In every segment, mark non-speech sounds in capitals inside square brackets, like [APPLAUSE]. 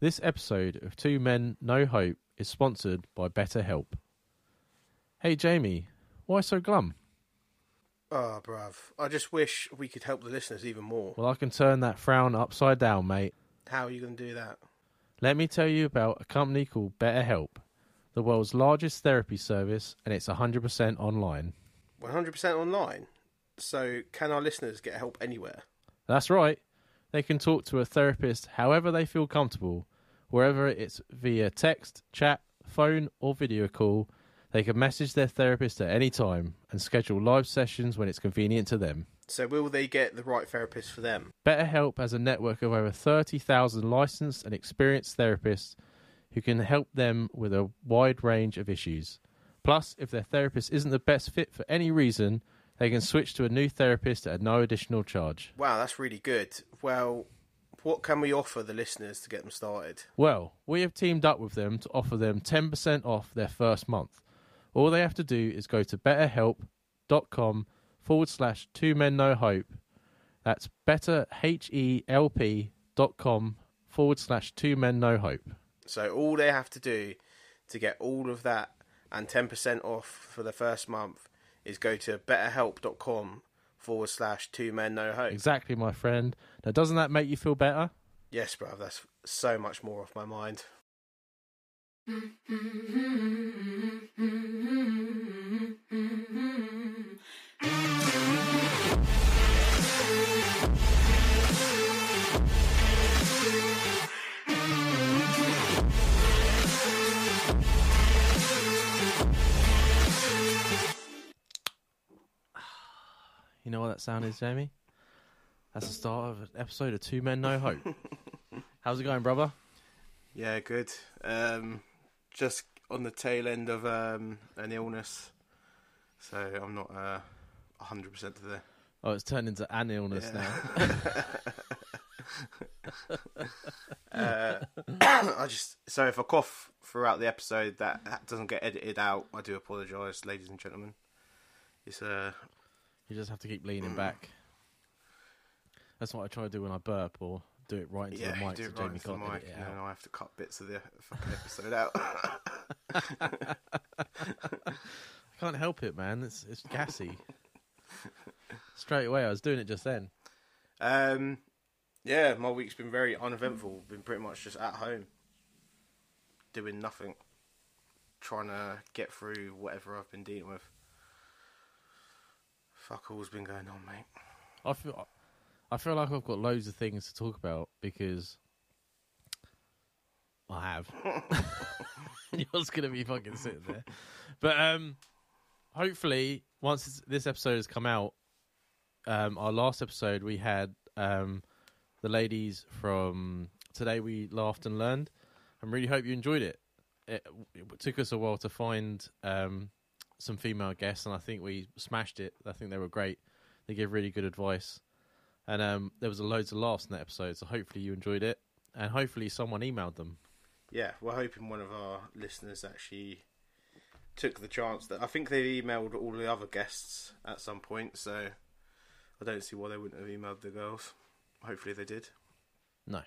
This episode of Two Men No Hope is sponsored by BetterHelp. Hey Jamie, why so glum? Oh, bruv. I just wish we could help the listeners even more. Well, I can turn that frown upside down, mate. How are you going to do that? Let me tell you about a company called BetterHelp, the world's largest therapy service, and it's 100% online. 100% online. So, can our listeners get help anywhere? That's right. They can talk to a therapist however they feel comfortable, wherever it's via text, chat, phone, or video call. They can message their therapist at any time and schedule live sessions when it's convenient to them. So, will they get the right therapist for them? BetterHelp has a network of over 30,000 licensed and experienced therapists who can help them with a wide range of issues. Plus, if their therapist isn't the best fit for any reason, they can switch to a new therapist at no additional charge. Wow, that's really good. Well, what can we offer the listeners to get them started? Well, we have teamed up with them to offer them 10% off their first month. All they have to do is go to betterhelp.com forward slash two men no hope. That's betterhelp.com forward slash two men no hope. So, all they have to do to get all of that and 10% off for the first month is go to betterhelp.com forward slash two men no hope. Exactly, my friend. Now, doesn't that make you feel better? Yes, bruv, that's so much more off my mind. [LAUGHS] You know what that sound is, Jamie? That's the start of an episode of Two Men No Hope. [LAUGHS] How's it going, brother? Yeah, good. Um, just on the tail end of um, an illness, so I'm not uh, 100% today. Oh, it's turned into an illness Yeah. now. [LAUGHS] uh, [COUGHS] I just so if I cough throughout the episode, that, that doesn't get edited out. I do apologise, ladies and gentlemen. It's uh, You just have to keep leaning back. That's what I try to do when I burp or do it right into yeah, the mic do so Jamie right into the mic, and then. I have to cut bits of the fucking episode out. [LAUGHS] I can't help it, man. It's it's gassy. Straight away, I was doing it just then. Um, yeah, my week's been very uneventful. Been pretty much just at home, doing nothing, trying to get through whatever I've been dealing with. Fuck all's been going on, mate. I feel I feel like I've got loads of things to talk about because I have. [LAUGHS] [LAUGHS] You're just gonna be fucking sitting there, but um, hopefully once this- episode has come out, um, our last episode we had um the ladies from Today We Laughed and Learned. I really hope you enjoyed it. It, it took us a while to find um some female guests, and I think we smashed it. I think they were great. They gave really good advice, and um, there was a loads of laughs in that episode. So hopefully you enjoyed it, and hopefully someone emailed them. Yeah, we're hoping one of our listeners actually took the chance that I think they emailed all the other guests at some point, so I don't see why they wouldn't have emailed the girls. Hopefully they did. No,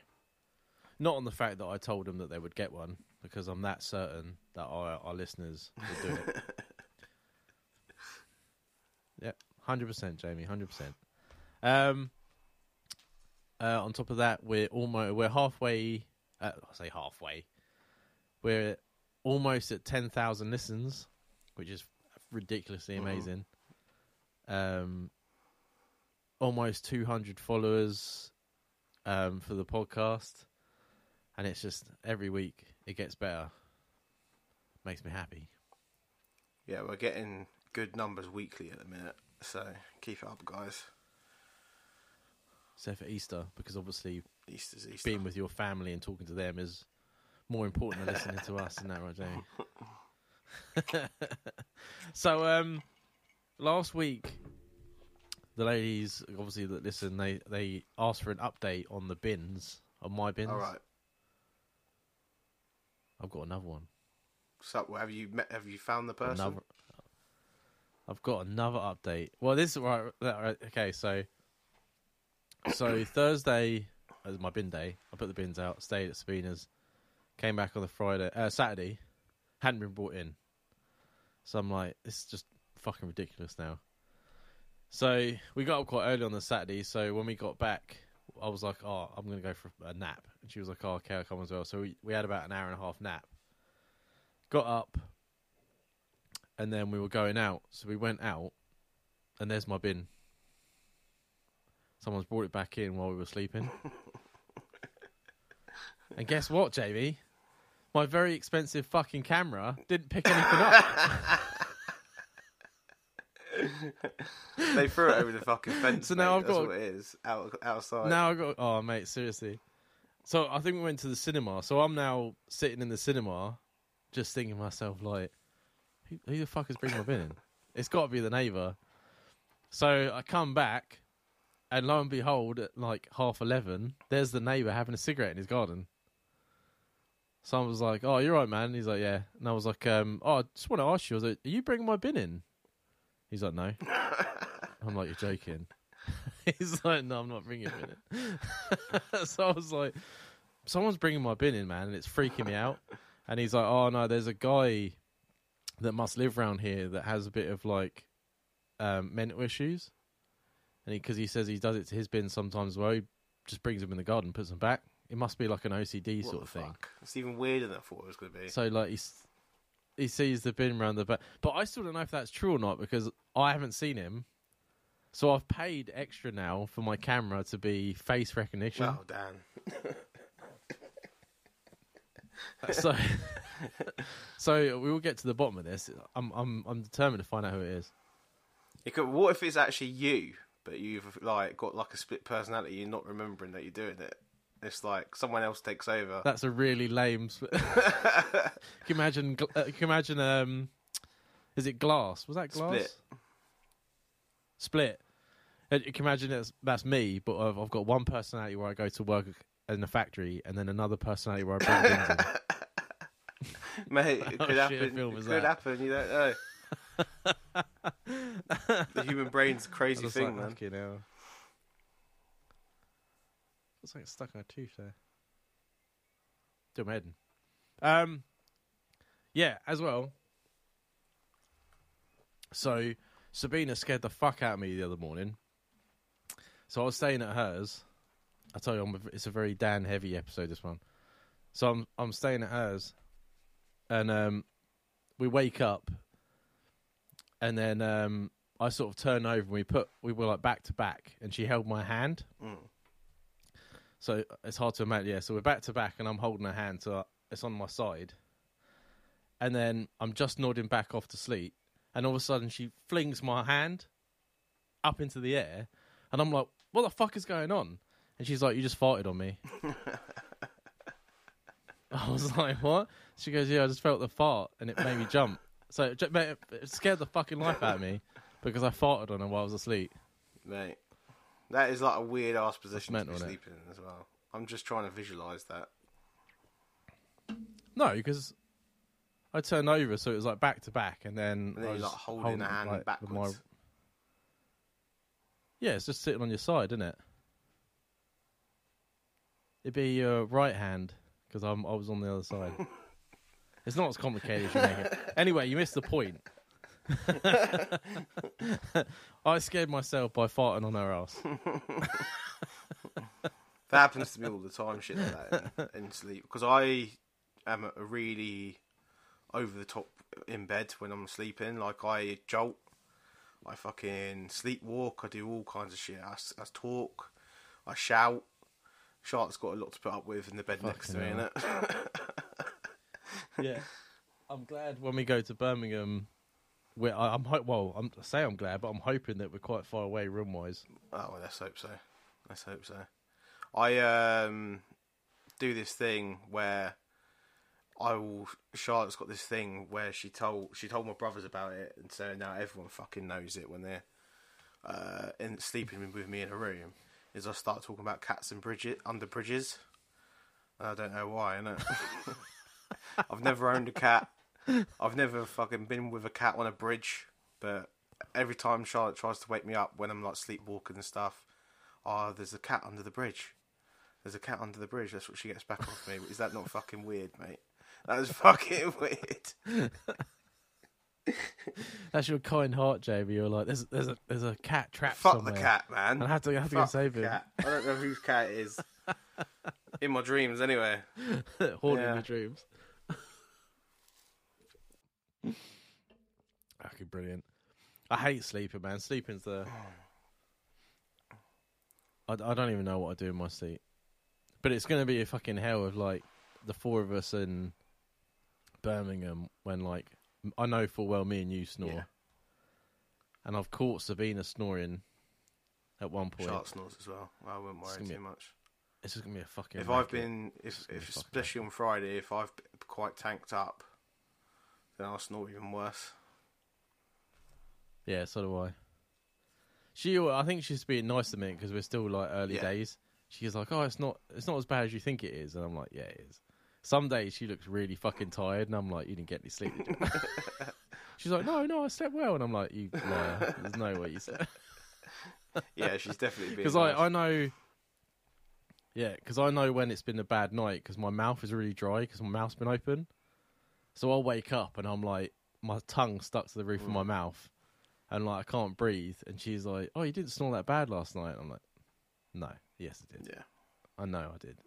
not on the fact that I told them that they would get one, because I'm that certain that our, our listeners will do it. [LAUGHS] yep, hundred percent, Jamie, hundred percent. Um, uh, on top of that, we're almost we're halfway. Uh, I say halfway. We're almost at ten thousand listens, which is ridiculously Mhm. amazing. Um, almost two hundred followers um, for the podcast, and it's just every week it gets better. Makes me happy. Yeah, we're getting good numbers weekly at the minute, so keep it up, guys. Except for Easter, because obviously Easter's Easter. being with your family and talking to them is more important than listening to us, isn't that right, [LAUGHS] so, um, last week, the ladies, obviously that listen, they they asked for an update on the bins, on my bins. All right. I've got another one. So, have you met? Have you found the person? Another, I've got another update. Well, this right, right. Okay, so so Thursday is my bin day. I put the bins out. Stayed at Sabina's. Came back on the Friday, uh, Saturday, hadn't been brought in. So I'm like, this is just fucking ridiculous now. So we got up quite early on the Saturday. So when we got back, I was like, oh, I'm gonna go for a nap, and she was like, oh, okay, I'll come as well. So we we had about an hour and a half nap. Got up, and then we were going out. So we went out, and there's my bin. Someone's brought it back in while we were sleeping. [LAUGHS] and guess what, Jamie? My very expensive fucking camera didn't pick anything up. [LAUGHS] they threw it over the fucking fence. So now mate. I've That's got- what it is. Out outside. now I've got oh mate, seriously. So I think we went to the cinema. So I'm now sitting in the cinema, just thinking to myself like, who, who the fuck is bringing my bin in? It's got to be the neighbour. So I come back, and lo and behold, at like half eleven, there's the neighbour having a cigarette in his garden. So I was like, "Oh, you're right, man." He's like, "Yeah," and I was like, um, "Oh, I just want to ask you, I was like, are you bringing my bin in?" He's like, "No." [LAUGHS] I'm like, "You're joking." [LAUGHS] He's like, "No, I'm not bringing it in." so I was like, "Someone's bringing my bin in, man, and it's freaking me out." And he's like, "Oh no, there's a guy that must live around here that has a bit of like um, mental issues." And because he, says he does it to his bin sometimes, as well, he just brings them in the garden, puts them back. It must be like an OCD what sort of thing. fuck? It's even weirder than I thought it was going to be. So like he's he sees the bin around the back, but I still don't know if that's true or not because I haven't seen him. So I've paid extra now for my camera to be face recognition. Well, Dan. [LAUGHS] So, [LAUGHS] so we will get to the bottom of this. I'm I'm I'm determined to find out who it is. It could, what if it's actually you, but you've like got like a split personality? You're not remembering that you're doing it. It's like someone else takes over. That's a really lame. Sp- [LAUGHS] can you imagine? Uh, can you imagine? Um, is it glass? Was that glass? Split. Split. Uh, You can imagine it's, that's me, but I've, I've got one personality where I go to work in a factory, and then another personality where I bring bins in. [LAUGHS] Mate, it [LAUGHS] could shit happen. film It could that? happen. You don't know. [LAUGHS] the human brain's a I crazy was thing, like, man. "Fucking hell." Looks like it's stuck in a tooth there. Do my head in. Um, yeah, as well. So Sabina scared the fuck out of me the other morning. So I was staying at hers. I tell you, I'm a, it's a very Dan heavy episode. This one. So I'm I'm staying at hers, and um, we wake up, and then um, I sort of turn over and we put we were like back to back, and she held my hand. Mm. So it's hard to imagine. Yeah, so we're back to back, and I'm holding her hand, so it's on my side. And then I'm just nodding back off to sleep, and all of a sudden she flings my hand up into the air, and I'm like, "What the fuck is going on?" And she's like, "You just farted on me." [LAUGHS] I was like, "What?" She goes, "Yeah, I just felt the fart, and it made me jump." So it, ju- mate, it scared the fucking life out of me because I farted on her while I was asleep. Mate, that is like a weird ass position to mental, be innit? sleeping in as well. I'm just trying to visualize that. No, because I turned over, so it was like back to back, and then, And then I you're was like holding the hand like, with backwards. my- Yeah, it's just sitting on your side, isn't it? It'd be your right hand because I'm I was on the other side. [LAUGHS] it's not as complicated as you make it. Anyway, you missed the point. [LAUGHS] I scared myself by farting on her ass. [LAUGHS] That happens to me all the time, shit like that in, in sleep. Because I am a really over the top in bed when I'm sleeping. Like I jolt, I fucking sleepwalk. I do all kinds of shit. I, I talk, I shout. Charlotte's got a lot to put up with in the bed next to me, hell. innit? [LAUGHS] yeah, I'm glad when we go to Birmingham. We're, I, I'm ho- well. I'm I say I'm glad, but I'm hoping that we're quite far away room wise. Oh, well, let's hope so. Let's hope so. I um do this thing where I will. Charlotte's got this thing where she told she told my brothers about it, and so now everyone fucking knows it when they're uh, in sleeping with me in a room. Is I start talking about cats and bridges under bridges. I don't know why, innit? [LAUGHS] I've never owned a cat. I've never fucking been with a cat on a bridge, but every time Charlotte tries to wake me up when I'm like sleepwalking and stuff, oh, there's a cat under the bridge. There's a cat under the bridge. That's what she gets back off me. Is that not fucking weird, mate? That is [LAUGHS] fucking weird. [LAUGHS] That's your kind heart, Jamie. You're like, there's there's a there's a cat trapped Fuck somewhere. the cat, man. And I have to I have to go Fuck save the him. cat. I don't know whose cat it is. [LAUGHS] In my dreams, anyway. [LAUGHS] Haunting Yeah. your dreams. okay, brilliant. I hate sleeping, man. Sleeping's the. I, I don't even know what I do in my sleep, but it's gonna be a fucking hell of like the four of us in Birmingham when like I know full well me and you snore, Yeah. and I've caught Sabina snoring at one point. Shark snores as well. I wouldn't worry too much. This is gonna be a fucking. If I've been, if, if be especially on Friday, if I've quite tanked up, then I'll snore even worse. Yeah, so do I. She, I think she's being nice to me because we're still like early Yeah. days. She's like, "Oh, it's not, it's not as bad as you think it is," and I'm like, "Yeah, it is." Some days she looks really fucking tired, and I'm like, "You didn't get any sleep." Did you?" [LAUGHS] she's like, "No, no, I slept well," and I'm like, "You liar! There's no way you slept." [LAUGHS] Yeah, she's definitely Because. [LAUGHS] I, I know, yeah, because I know when it's been a bad night because my mouth is really dry because my mouth's been open. So I'll wake up and I'm like, my tongue stuck to the roof of Mm. my mouth, and like I can't breathe. And she's like, "Oh, you didn't snore that bad last night." I'm like, "No, yes, I did. Yeah. I know I did."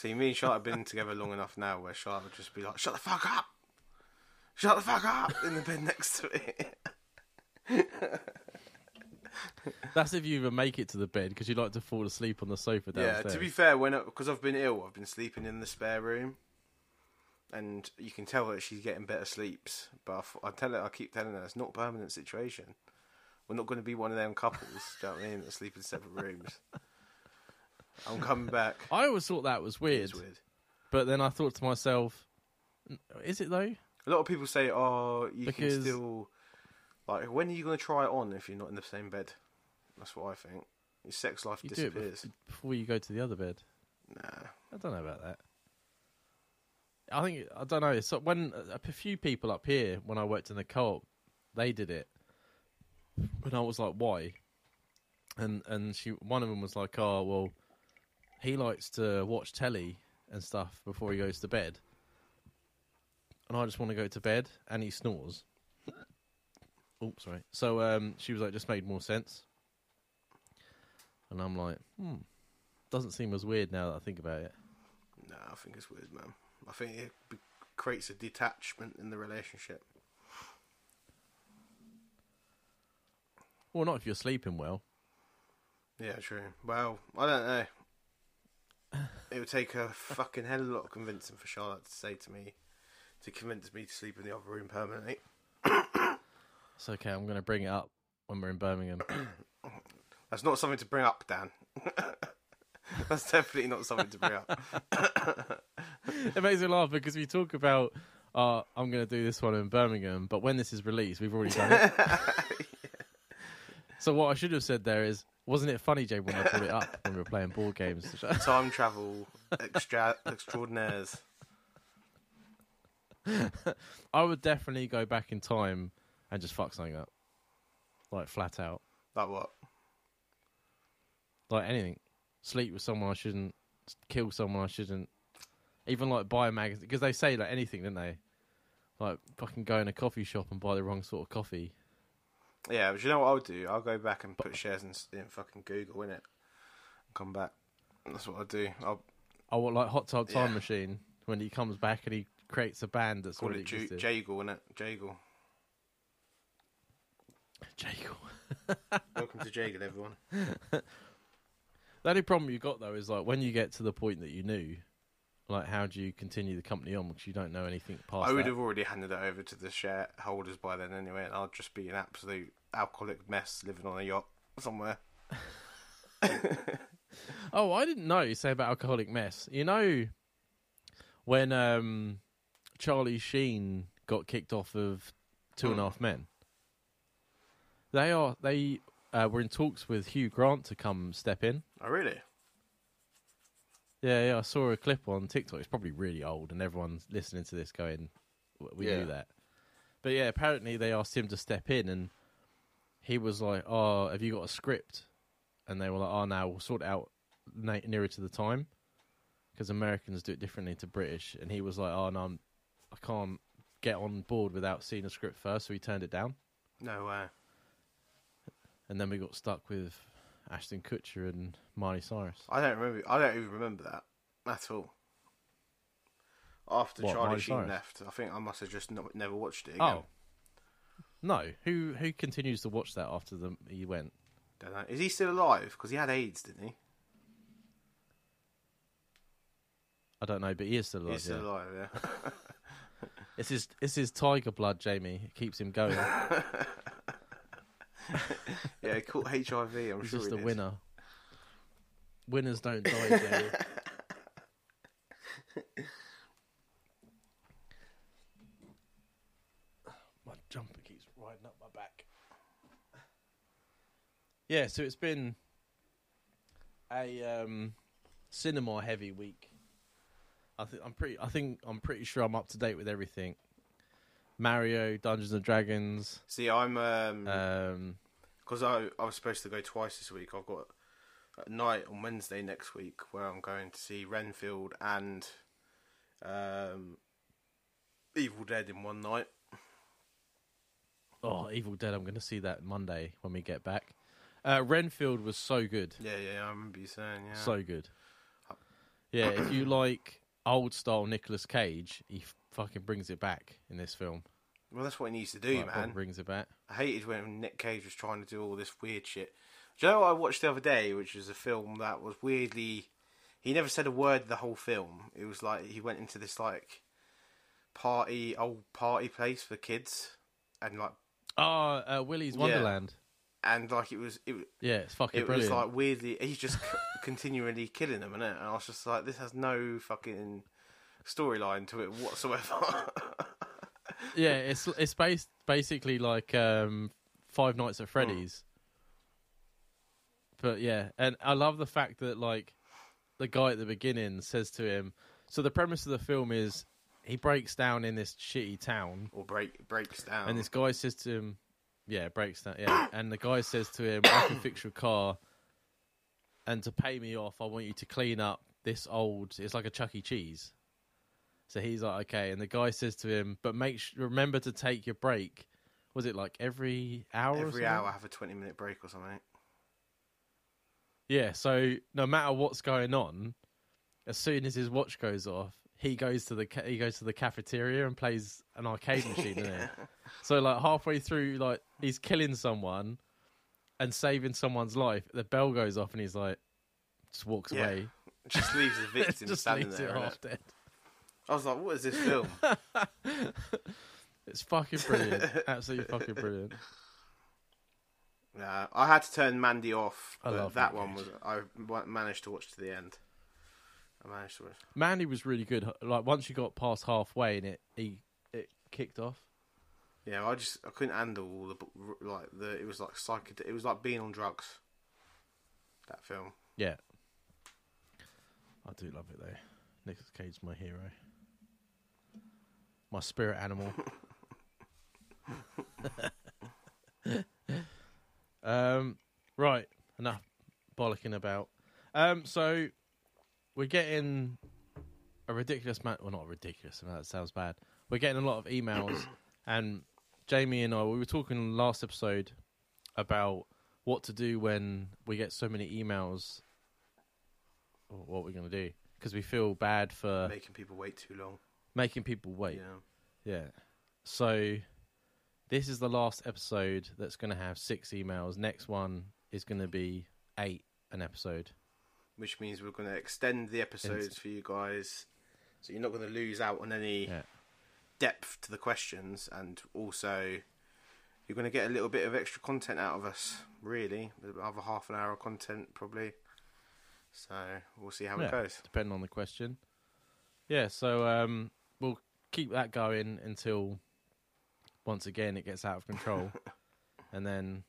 See, me and Charlotte have been together long enough now where Charlotte would just be like, shut the fuck up! Shut the fuck up! In the bed next to me. [LAUGHS] That's if you even make it to the bed because you like to fall asleep on the sofa downstairs. yeah, to be fair, when because I've been ill, I've been sleeping in the spare room. And you can tell that she's getting better sleeps. But I, I tell her, I keep telling her, it's not a permanent situation. We're not going to be one of them couples, do you know what I mean, that sleep in separate rooms. I'm coming back. [LAUGHS] I always thought that was weird, It's weird. but then I thought to myself, "Is it though?" A lot of people say, "Oh, you Because- can still like when are you going to try it on if you're not in the same bed?" That's what I think. Your sex life You disappears. before you go to the other bed. Nah, I don't know about that. I think I don't know. So when a a few people up here, when I worked in the co-op, they did it, and I was like, "Why?" And and she, one of them was like, "Oh, well, he likes to watch telly and stuff before he goes to bed, and I just want to go to bed, and he snores." Oops, sorry. So um, she was like, "Just made more sense," and I'm like, "Hmm." Doesn't seem as weird now that I think about it. No, I think it's weird, man. I think it be- creates a detachment in the relationship. Well, not if you're sleeping well. Yeah, true. Well, I don't know. It would take a fucking hell of a lot of convincing for Charlotte to say to me, to convince me to sleep in the other room permanently. [COUGHS] It's okay. I'm going to bring it up when we're in Birmingham. [COUGHS] That's not something to bring up, Dan. [LAUGHS] That's definitely not something to bring up. [COUGHS] it makes me laugh because we talk about, uh, I'm going to do this one in Birmingham, but when this is released, we've already done it. [LAUGHS] So what I should have said there is, wasn't it funny, Jay, when I brought it up when we were playing board games? [LAUGHS] Time travel extra extraordinaires. I would definitely go back in time and just fuck something up, like flat out, Like what? like anything. Sleep with someone I shouldn't, kill someone I shouldn't, even like buy a magazine because they say like anything, don't they? Like fucking go in a coffee shop and buy the wrong sort of coffee. Yeah, but you know what I'll do? I'll go back and put shares in, in fucking Google in it. And come back. That's what I'll do. I'll oh, I want like Hot Tub Time Yeah. Machine when he comes back and he creates a band that's call already it Ju- existed. Jagle in it. Jagle. Jagle. [LAUGHS] Welcome to Jagle, everyone. The only problem you got though is like when you get to the point that you knew, like how do you continue the company on because you don't know anything past I would that. have already handed it over to the shareholders by then anyway, and I'll just be an absolute alcoholic mess living on a yacht somewhere. [LAUGHS] Oh, I didn't know. You say about alcoholic mess. You know, when um, Charlie Sheen got kicked off of Two and a Hmm. Half Men, they are they uh, were in talks with Hugh Grant to come step in. Oh, really? Yeah, yeah. I saw a clip on TikTok. It's probably really old, and everyone's listening to this going, "We Yeah. knew that." But yeah, apparently they asked him to step in, and he was like, "Oh, have you got a script?" And they were like, "Oh, now we'll sort it out na- nearer to the time because Americans do it differently to British, and he was like, "Oh no, I'm, I can't get on board without seeing a script first, so he turned it down, No way. and then we got stuck with Ashton Kutcher and Miley Cyrus. I don't remember. I don't even remember that at all. After What, Charlie Miley Sheen Cyrus? left, I think I must have just not, never watched it again. Oh no, who who continues to watch that after the, he went? Don't know. Is he still alive? Because he had AIDS, didn't he? I don't know, but he is still alive. He's still yeah. alive, yeah. [LAUGHS] It's his it's his tiger blood, Jamie. It keeps him going. [LAUGHS] [LAUGHS] yeah, he caught HIV. I'm He's sure just he a did. winner. Winners don't die, [LAUGHS] my jumper keeps riding up my back. Yeah, so it's been a um, cinema heavy week. I think I'm pretty. I think I'm pretty sure I'm up to date with everything. Mario, Dungeons and Dragons. See, I'm um Um, because I I was supposed to go twice this week. I've got a night on Wednesday next week where I'm going to see Renfield and um Evil Dead in one night. Oh, Evil Dead! I'm going to see that Monday when we get back. Uh, Renfield was so good, Yeah, yeah, I remember you saying, yeah. so good. Yeah, if you like old style Nicolas Cage, he fucking brings it back in this film. well, that's what he needs to do, Like, man. Brings it back. I hated when Nick Cage was trying to do all this weird shit. Do you know what I watched the other day, which was a film that was weirdly. He never said a word the whole film. It was like he went into this like party, old party place for kids, and like Oh, uh, Willy's Yeah. Wonderland. and like it was it, Yeah, it's fucking it brilliant. was like weirdly he's just c- [LAUGHS] continually killing them, innit? And I was just like, this has no fucking storyline to it whatsoever. [LAUGHS] yeah, it's it's based basically like um, Five Nights at Freddy's. But yeah, and I love the fact that like the guy at the beginning says to him. So the premise of the film is he breaks down in this shitty town, or break breaks down. and this guy says to him, "Yeah, breaks down." Yeah, and the guy says to him, "I can fix your car, and to pay me off, I want you to clean up this old. It's like a Chuck E. Cheese." So he's like, "Okay," and the guy says to him, "But make sh- remember to take your break." Was it like every hour? every hour have a twenty minute break or something. Yeah. So no matter what's going on, as soon as his watch goes off, he goes to the ca- he goes to the cafeteria and plays an arcade [LAUGHS] machine in it. So like halfway through, like he's killing someone and saving someone's life. The bell goes off and he's like, just walks Yeah. away. Just leaves the [LAUGHS] victim just standing leaves there. it half dead. I was like, what is this film? [LAUGHS] It's fucking brilliant. Absolutely fucking brilliant. Yeah, I had to turn Mandy off, I but love that one was I managed to watch to the end. I managed to watch. Mandy was really good. Like once you got past halfway and it he it kicked off. Yeah, I just I couldn't handle all the like the it was like psychedelic. It was like being on drugs. That film. Yeah. I do love it though. Nicolas Cage's my hero. My spirit animal. [LAUGHS] um right, enough bollocking about. Um so we're getting a ridiculous amount well not ridiculous, that sounds bad. We're getting a lot of emails [COUGHS] and Jamie and I we were talking last episode about what to do when we get so many emails what we're going to do because we feel bad for Making people wait too long. Making people wait. Yeah. Yeah. So this is the last episode that's going to have six emails. Next one is going to be eight an episode. Which means we're going to extend the episodes for you guys, so you're not going to lose out on any Yeah. depth to the questions, and also you're going to get a little bit of extra content out of us. Really, another half an hour of content probably. So we'll see how Yeah. it goes. depending on the question. Yeah, so um, we'll keep that going until once again it gets out of control, [LAUGHS] and then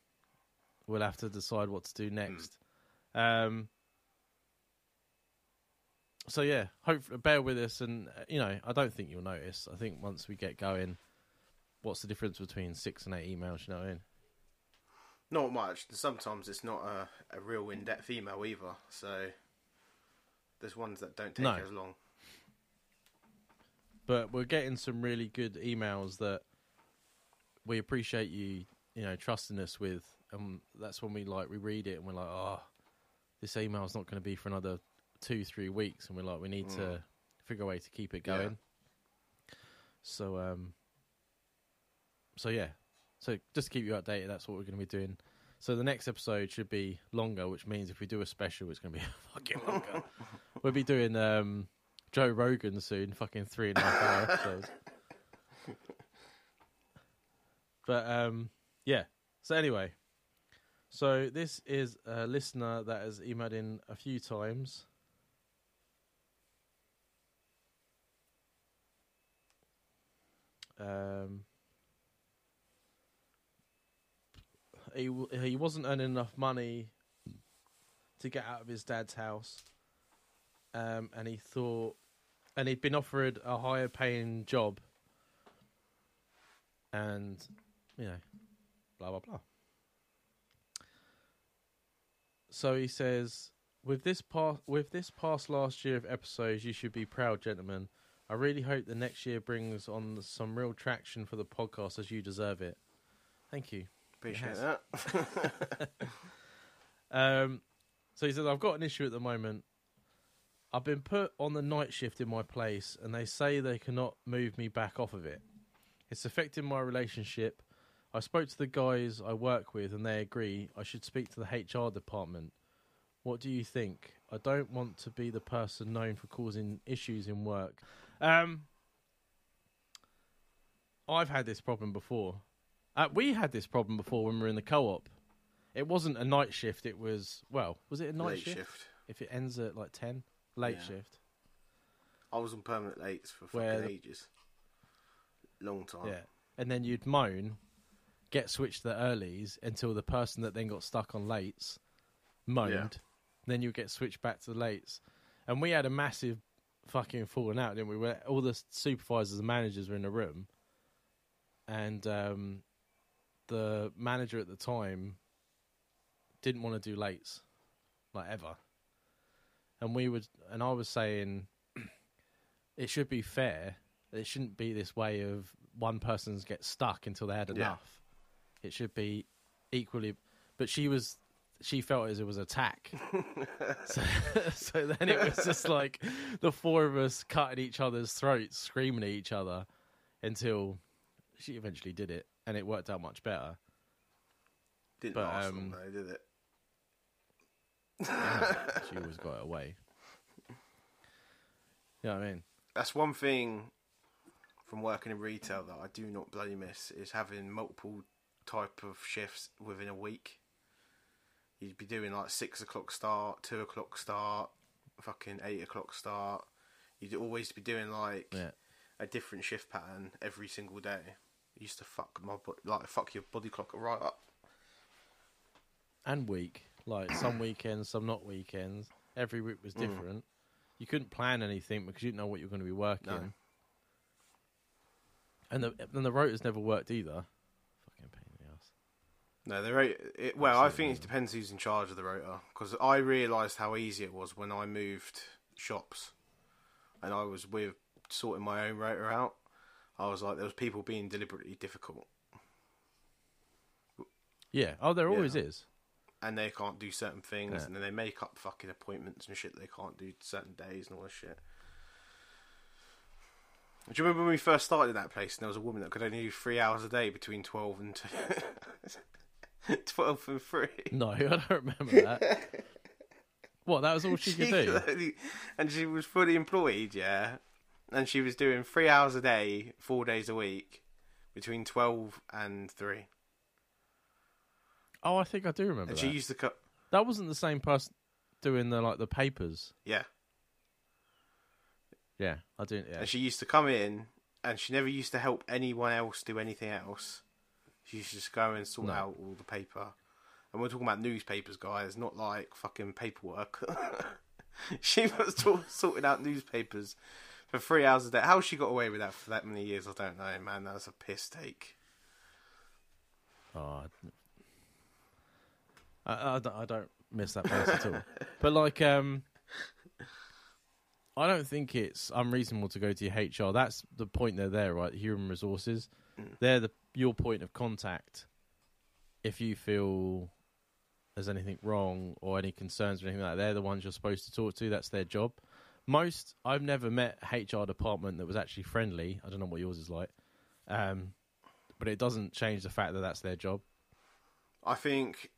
we'll have to decide what to do next. Um, so yeah, hope bear with us, and uh, you know I don't think you'll notice. I think once we get going, what's the difference between six and eight emails? You know what I mean? Not much. Sometimes it's not a, a real in-depth email either. So There's ones that don't take No. as long. But we're getting some really good emails that we appreciate you, you know, trusting us with, and that's when we like we read it and we're like, oh, this email's not going to be for another two, three weeks, and we're like, we need to Mm. figure a way to keep it Yeah. going. So, um, so yeah, so just to keep you updated, that's what we're going to be doing. So the next episode should be longer, which means if we do a special, it's going to be [LAUGHS] fucking longer. [LAUGHS] we'll be doing um, Joe Rogan soon, fucking three and a half hour episodes. [LAUGHS] But um, yeah. So anyway, so this is a listener that has emailed in a few times. Um, he w- he wasn't earning enough money to get out of his dad's house, um, and he thought, and he'd been offered a higher paying job, and you know, blah blah blah. So he says, with this past with this past last year of episodes, you should be proud, gentlemen. I really hope the next year brings on some real traction for the podcast as you deserve it. Thank you. Appreciate that. [LAUGHS] [LAUGHS] Um, so he says, I've got an issue at the moment. I've been put on the night shift in my place, and they say they cannot move me back off of it. It's affecting my relationship. I spoke to the guys I work with, and they agree I should speak to the HR department. What do you think? I don't want to be the person known for causing issues in work. Um, I've had this problem before. Uh, we had this problem before when we were in the co-op. It wasn't a night shift. It was well, was it a night Late shift? shift. If it ends at like ten, late Yeah. shift. I was on permanent lates for fucking ages. Long time. Yeah, and then you'd moan, get switched to the earlies until the person that then got stuck on lates moaned. Then you'd get switched back to the lates, and we had a massive fucking falling out, didn't we? Where all the supervisors and managers were in the room, and um, the manager at the time didn't want to do lates, like ever. And we would, and I was saying, it should be fair. It shouldn't be this way of one person's get stuck until they had Yeah. enough. It should be equally. But she was, she felt as it was attack. [LAUGHS] so, [LAUGHS] so then it was just like the four of us cutting each other's throats, screaming at each other, until she eventually did it, and it worked out much better. Didn't But, last um, long though, did it? [LAUGHS] she always got it away. You know what I mean? That's one thing from working in retail that I do not bloody miss is having multiple type of shifts within a week. You'd be doing like six o'clock start, two o'clock start, fucking eight o'clock start. You'd always be doing like Yeah. a different shift pattern every single day. It used to fuck my like fuck your body clock right up. and week. Like some weekends, some not weekends. Every week was Mm. different. You couldn't plan anything because you didn't know what you were going to be working. No. And the and the rotas never worked either. Fucking pain in the ass. No, the rate. It, well, I think it depends who's in charge of the rota. Because I realised how easy it was when I moved shops, and I was with sorting my own rota out. I was like, there was people being deliberately difficult, Yeah. Oh, there Yeah. always is. And they can't do certain things, Yeah. and then they make up fucking appointments and shit they can't do certain days and all this shit. Do you remember when we first started that place and there was a woman that could only do three hours a day between twelve and two? [LAUGHS] twelve and three. No, [LAUGHS] I don't remember that. [LAUGHS] what? That was all she could do. only- and she was fully employed, yeah. And she was doing three hours a day, four days a week, between twelve and three. Oh, I think I do remember And that. she used to cut, That wasn't the same person doing the like the papers. yeah. Yeah, I do. Yeah. And she used to come in, and she never used to help anyone else do anything else. She used to just go and sort No. out all the paper. And we're talking about newspapers, guys, not like fucking paperwork. [LAUGHS] she was sort- sorting out newspapers for three hours a day. How she got away with that for that many years, I don't know, man. That was a piss take. Oh, I, I, don't- I don't miss that place at all. [LAUGHS] But like, um, I don't think it's unreasonable to go to your HR. That's the point they're there, right? Human resources. Mm. They're the your point of contact. If you feel there's anything wrong or any concerns or anything like that, they're the ones you're supposed to talk to. That's their job. Most I've never met HR department that was actually friendly. I don't know what yours is like, um, but it doesn't change the fact that that's their job. I think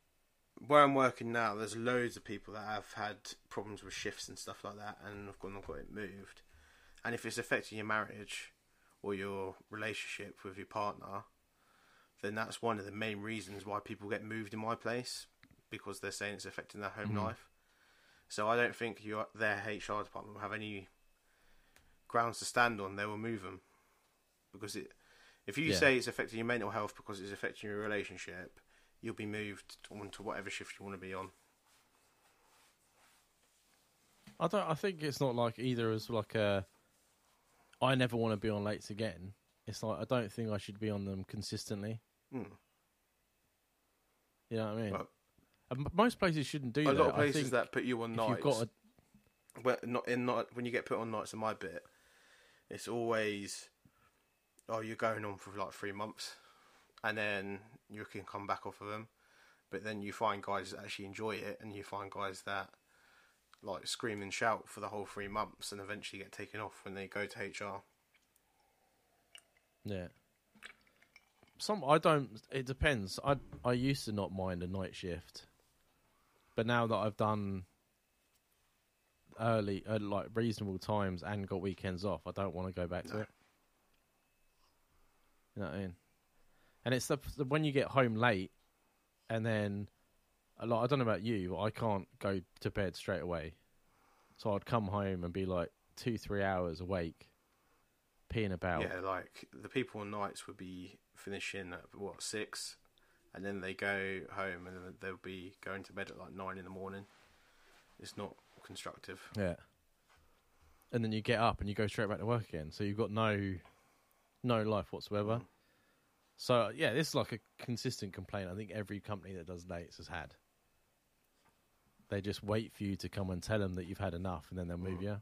where I'm working now, there's loads of people that have had problems with shifts and stuff like that, and have gone and got it moved. And if it's affecting your marriage or your relationship with your partner, then that's one of the main reasons why people get moved in my place because they're saying it's affecting their home Mhm. life. So I don't think your their HR department will have any grounds to stand on. They will move them because it. If you Yeah. say it's affecting your mental health because it's affecting your relationship, you'll be moved onto whatever shift you want to be on. I don't. I think it's not like either as like a. I never want to be on lates again. It's like I don't think I should be on them consistently. Hmm. You know what I mean? Well, most places shouldn't do a that. lot of places that put you on nights, you've got a when, not in night when you get put on nights in my bit, it's always, oh, you're going on for like three months, and then you can come back off of them, but then you find guys that actually enjoy it, and you find guys that like scream and shout for the whole three months, and eventually get taken off when they go to HR. Yeah. Some I don't. It depends. I I used to not mind a night shift, but now that I've done early, uh, like reasonable times and got weekends off, I don't want to go back to No. it. You know what I mean? And it's the, the when you get home late, and then, a lot. I don't know about you, but I can't go to bed straight away. So I'd come home and be like two, three hours awake, peeing about. Yeah, like the people on nights would be finishing at what six, and then they go home and they'll be going to bed at like nine in the morning. It's not constructive. Yeah. And then you get up and you go straight back to work again. So you've got no no life whatsoever. Mm. So yeah, this is like a consistent complaint I think every company that does dates has had. They just wait for you to come and tell them that you've had enough and then they'll move Mm. you.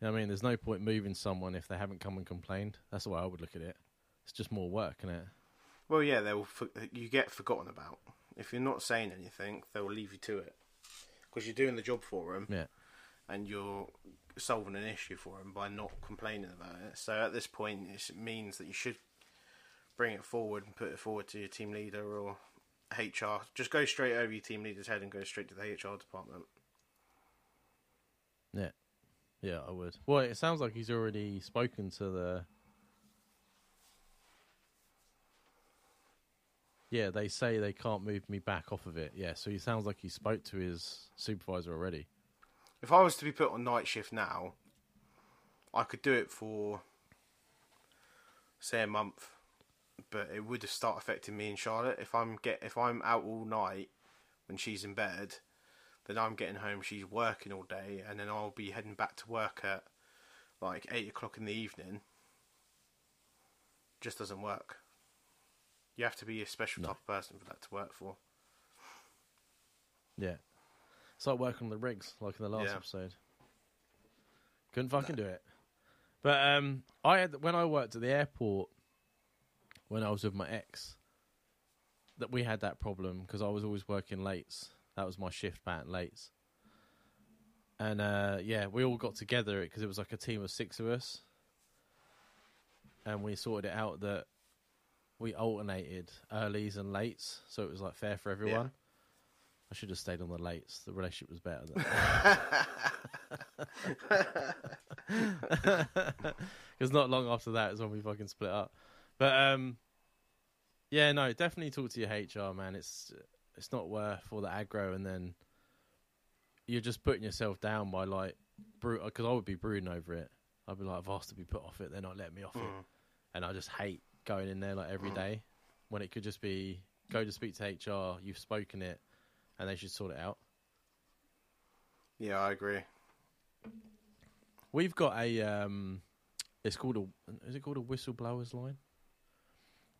You know I mean, there's no point moving someone if they haven't come and complained. That's the way I would look at it. It's just more work, isn't it? Well, yeah, they'll for- you get forgotten about if you're not saying anything. They'll leave you to it because you're doing the job for them Yeah. and you're solving an issue for them by not complaining about it. So at this point, it means that you should bring it forward and put it forward to your team leader or HR. Just go straight over your team leader's head and go straight to the HR department. Yeah. Yeah, I would. Well, it sounds like he's already spoken to the. Yeah, they say they can't move me back off of it. Yeah, so he sounds like he spoke to his supervisor already. If I was to be put on night shift now, I could do it for say a month, but it would have start affecting me and Charlotte. If I'm get if I'm out all night when she's in bed, then I'm getting home, she's working all day, and then I'll be heading back to work at like eight o'clock in the evening. Just doesn't work. You have to be a special No. type of person for that to work for. Yeah. It's like working on the rigs, like in the last Yeah. episode. Couldn't fucking do it. But um, I had when I worked at the airport when I was with my ex, that we had that problem because I was always working late. That was my shift pattern, late. And uh, yeah, we all got together because it was like a team of six of us, and we sorted it out that we alternated earlys and lates, so it was like fair for everyone. I should have stayed on the lates. The relationship was better. Because [LAUGHS] [LAUGHS] not long after that is when we fucking split up. But um, yeah, no, definitely talk to your HR man. It's it's not worth all the aggro, and then you're just putting yourself down by like brute. Because I would be brooding over it. I'd be like, I've asked to be put off it. They're not letting me off it, Mm. and I just hate going in there like every Mm. day when it could just be go to speak to HR. You've spoken it, and they should sort it out. Yeah, I agree. We've got a um it's called a is it called a whistleblowers line?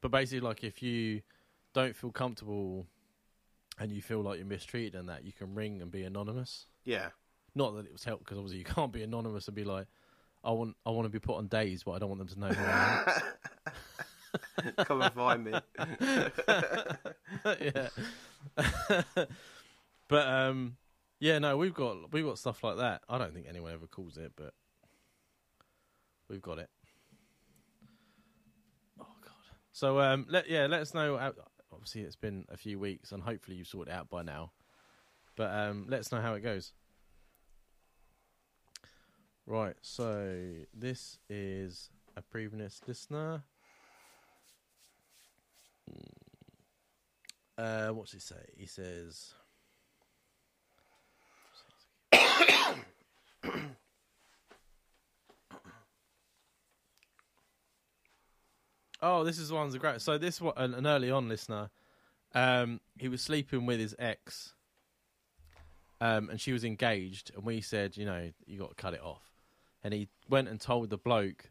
But basically like if you don't feel comfortable and you feel like you're mistreated and that you can ring and be anonymous. Yeah, Not that it was help because obviously you [LAUGHS] can't be anonymous and be like, I want I want to be put on days, but I don't want them to know who I am. [LAUGHS] Come and find me. [LAUGHS] yeah. but um, yeah, no, we've got we've got stuff like that. I don't think anyone ever calls it, but we've got it. Oh god. So um, let yeah, let us know. Obviously, it's been a few weeks, and hopefully you've sorted it out by now. But um, let us know how it goes. Right. So this is a previous listener. Uh, what's he say? He says. Oh, this is one's a great. So this was an, an early on listener. Um, he was sleeping with his ex, um, and she was engaged, and we said, you know, you got to cut it off. And he went and told the bloke,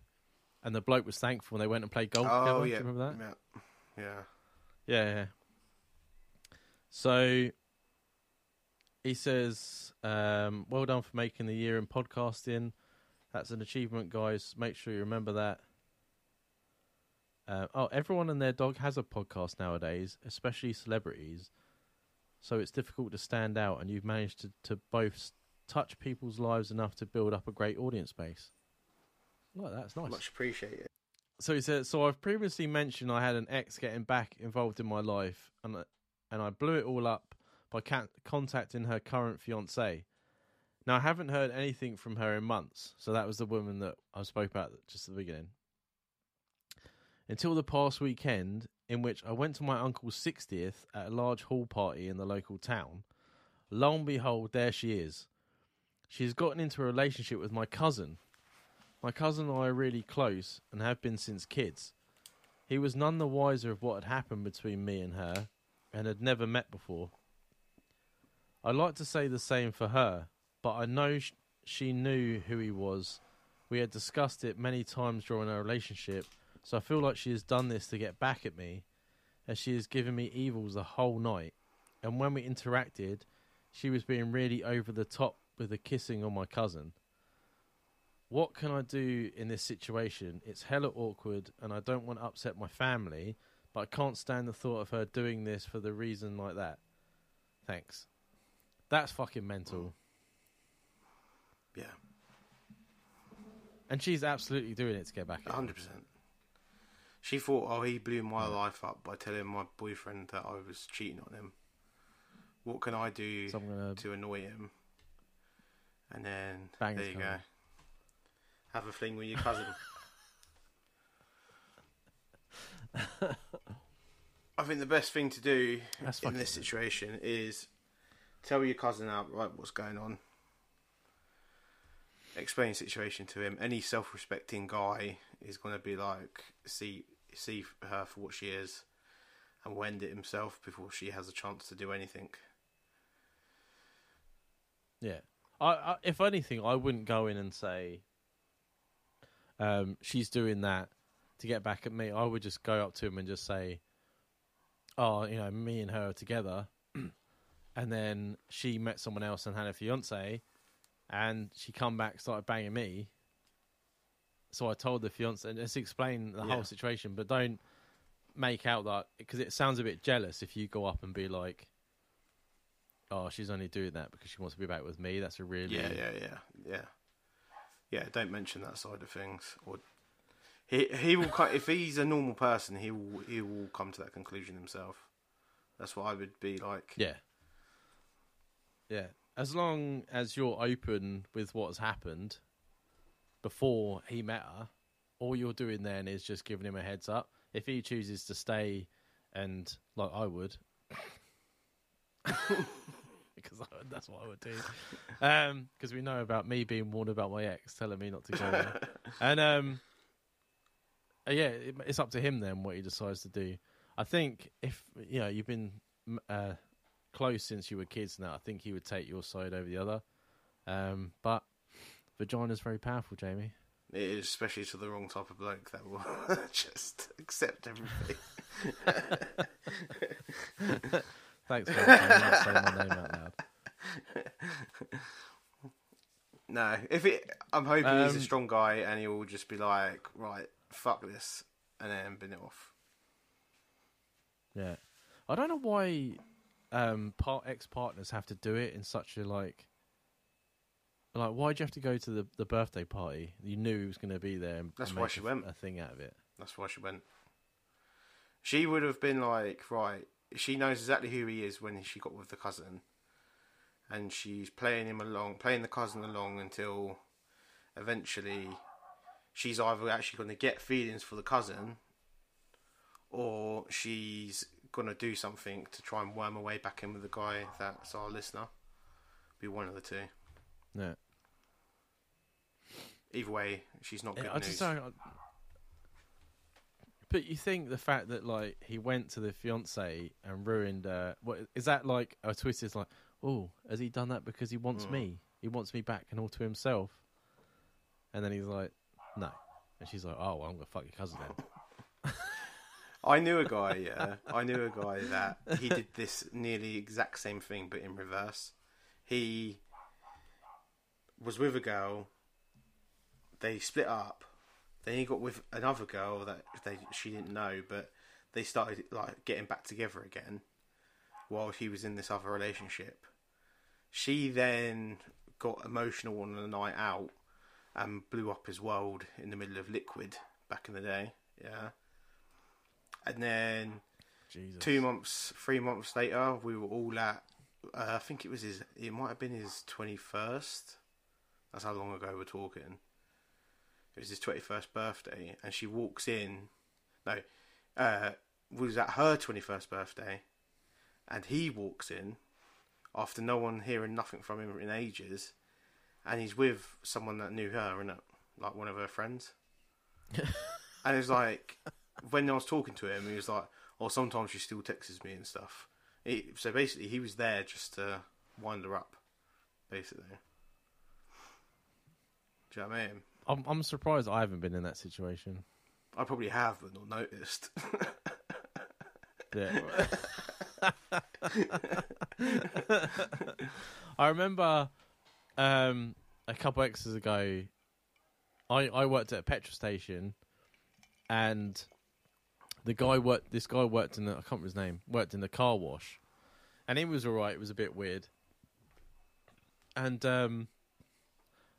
and the bloke was thankful. And they went and played golf together. Oh Do yeah, you remember that? yeah, yeah. Yeah, yeah. So he says, um, "Well done for making the year in podcasting. That's an achievement, guys. Make sure you remember that." Uh, oh, everyone and their dog has a podcast nowadays, especially celebrities. So it's difficult to stand out, and you've managed to, to both touch people's lives enough to build up a great audience base. Like that's nice. Much appreciated. So he said, so I've previously mentioned I had an ex getting back involved in my life, and I- and I blew it all up by contacting her current fiance. Now I haven't heard anything from her in months, so that was the woman that I spoke about just at the beginning. Until the past weekend, in which I went to my uncle's sixtieth at a large hall party in the local town. Lo and behold, there she is. She has gotten into a relationship with my cousin. My cousin and I are really close and have been since kids. He was none the wiser of what had happened between me and her and had never met before. I'd like to say the same for her, but I know sh- she knew who he was. We had discussed it many times during our relationship, so I feel like she has done this to get back at me, as she has given me evils the whole night. And when we interacted, she was being really over the top with the kissing on my cousin. What can I do in this situation? It's hella awkward, and I don't want to upset my family, but I can't stand the thought of her doing this for the reason like that. Thanks. That's fucking mental. Yeah. And she's absolutely doing it to get back at 100%. She thought, oh, he blew my life up by telling my boyfriend that I was cheating on him. What can I do So gonna to annoy him? And then Bang there you go. Have a fling with your cousin. [LAUGHS] I think the best thing to do That's in this situation is tell your cousin outright what's going on. Explain the situation to him. Any self-respecting guy is going to be like, see see her for what she is, and will end it himself before she has a chance to do anything. Yeah. I, I if anything, I wouldn't go in and say um, she's doing that to get back at me. I would just go up to him and just say, "Oh, you know, me and her are together," [CLEARS THROAT] and then she met someone else and had a fiance, and she come back started banging me. So I told the fiance and just explain the Yeah. whole situation, but don't make out that because it sounds a bit jealous if you go up and be like, "Oh, she's only doing that because she wants to be back with me." That's a really Yeah, yeah, yeah, yeah, yeah. Don't mention that side of things. Or he he will if he's a normal person, he will he will come to that conclusion himself. That's what I would be like. Yeah. Yeah. As long as you're open with what's happened before he met her, all you're doing then is just giving him a heads up. If he chooses to stay and like I would [LAUGHS] because I, that's what I would do. Um because we know about me being warned about my ex telling me not to go there. [LAUGHS] and um uh, yeah, it, it's up to him then what he decides to do. I think if you know you've been uh, close since you were kids now, I think he would take your side over the other. Um, but vagina's very powerful, Jamie. It is especially to the wrong type of bloke that will [LAUGHS] just accept everything. Thanks for not saying my name out loud. No, if it, I'm hoping he's a Um, strong guy and he will just be like, right, fuck this, and then bin it off. Yeah, I don't know why um, part ex partners have to do it in such a like. Like, why'd you have to go to the, the birthday party? You knew he was going to be there. And That's and why she a, went. A thing out of it. That's why she went. She would have been like, right, she knows exactly who he is when she got with the cousin, and she's playing him along, playing the cousin along until eventually she's either actually going to get feelings for the cousin, or she's going to do something to try and worm her way back in with the guy that's our listener. Be one of the two. Yeah. Either way, she's not good I news. just. But you think the fact that like he went to the fiance and ruined uh what is that like a twist is like oh has he done that because he wants Mm. me he wants me back and all to himself and then he's like no and she's like oh well, I'm gonna fuck your cousin then [LAUGHS] I knew a guy, yeah. I knew a guy that he did this nearly exact same thing, but in reverse. He was with a girl. They split up. Then he got with another girl that they she didn't know, but they started like getting back together again while he was in this other relationship. She then got emotional on a night out and blew up his world in the middle of liquid back in the day. Yeah. And then Jesus two months, three months later, we were all at. Uh, I think it was his. It might have been his twenty-first. That's how long ago we're talking. It was his twenty-first birthday, and she walks in. No, uh, was at her twenty-first birthday, and he walks in after no one hearing nothing from him in ages, and he's with someone that knew her and like one of her friends. [LAUGHS] and it's like when I was talking to him, he was like, "Oh, sometimes she still texts me and stuff." He, so basically, he was there just to wind her up, basically. Do you know what I mean? I'm I'm surprised I haven't been in that situation. I probably have, but not noticed. yeah. [LAUGHS] I remember um a couple of exes ago I I worked at a petrol station and the guy worked this guy worked in the I can't remember his name worked in the car wash. And he was all right. It was a bit weird. And um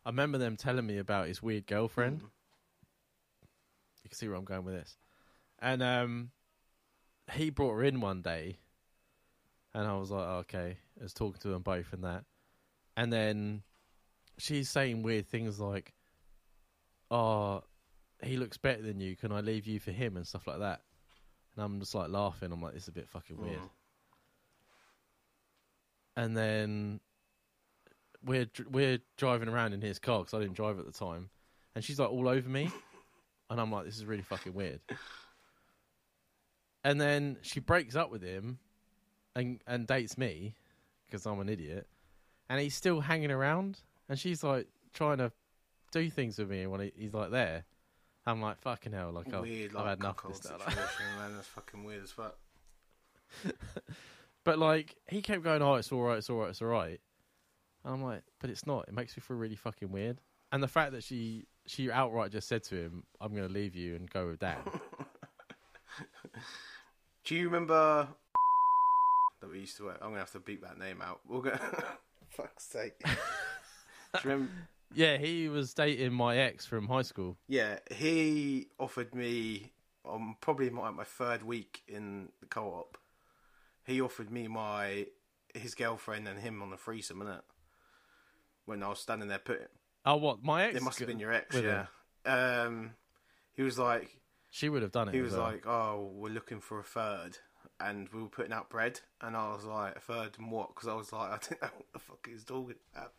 I remember them telling me about his weird girlfriend you can see where I'm going with this and um he brought her in one day and I was like oh, okay I was talking to them both and that and then she's saying weird things like oh he looks better than you. Can I leave you for him and stuff like that? And I'm just like laughing. I'm like, this is a bit fucking weird. Mm. And then we're we're driving around in his car because I didn't drive at the time, and she's like all over me, [LAUGHS] and I'm like, this is really fucking weird. And then she breaks up with him, and and dates me because I'm an idiot, and he's still hanging around, and she's like trying to do things with me when he, he's like there. I'm like fucking hell, like I've, weird, I've had enough of this now. man. [LAUGHS] That's fucking weird as fuck. But like he kept going, "Oh, it's all right, it's all right, it's all right," and I'm like, "But it's not. It makes me feel really fucking weird." And the fact that she she outright just said to him, "I'm going to leave you and go with dad." [LAUGHS] Do you remember [LAUGHS] that we used to work? I'm gonna have to beat that name out. We'll go. [LAUGHS] Fuck's sake. Do you remember? yeah, he was dating my ex from high school. Yeah, he offered me on probably my, my third week in the co-op. He offered me my his girlfriend and him on the threesome, innit? When I was standing there putting, Oh, what my ex? it must have been your ex, yeah. Um, he was like, She would have done it. he was well. like, "Oh, we're looking for a third, and we were putting out bread." And I was like, "A third and what?" Because I was like, [LAUGHS] "I didn't know what the fuck he was talking about."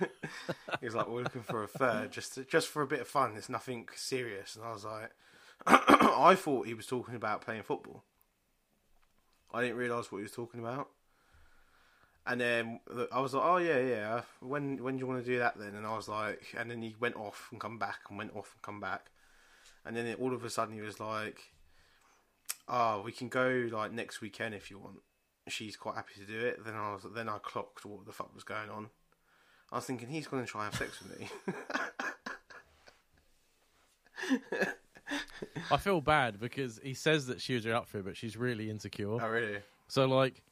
[LAUGHS] he was like, "We're looking for a third, just to, just for a bit of fun. It's nothing serious." And I was like, [CLEARS THROAT] "I thought he was talking about playing football. I didn't realise what he was talking about." And then I was like, "Oh yeah, yeah. Uh, when when do you want to do that then?" And I was like, and then he went off and come back and went off and come back. And then it, all of a sudden he was like, "Oh, we can go like next weekend if you want." She's quite happy to do it. Then I was then I clocked what the fuck was going on, I was thinking he's going to try and have sex with me. [LAUGHS] I feel bad because he says that she was up for it, but she's really insecure. oh, really? So like,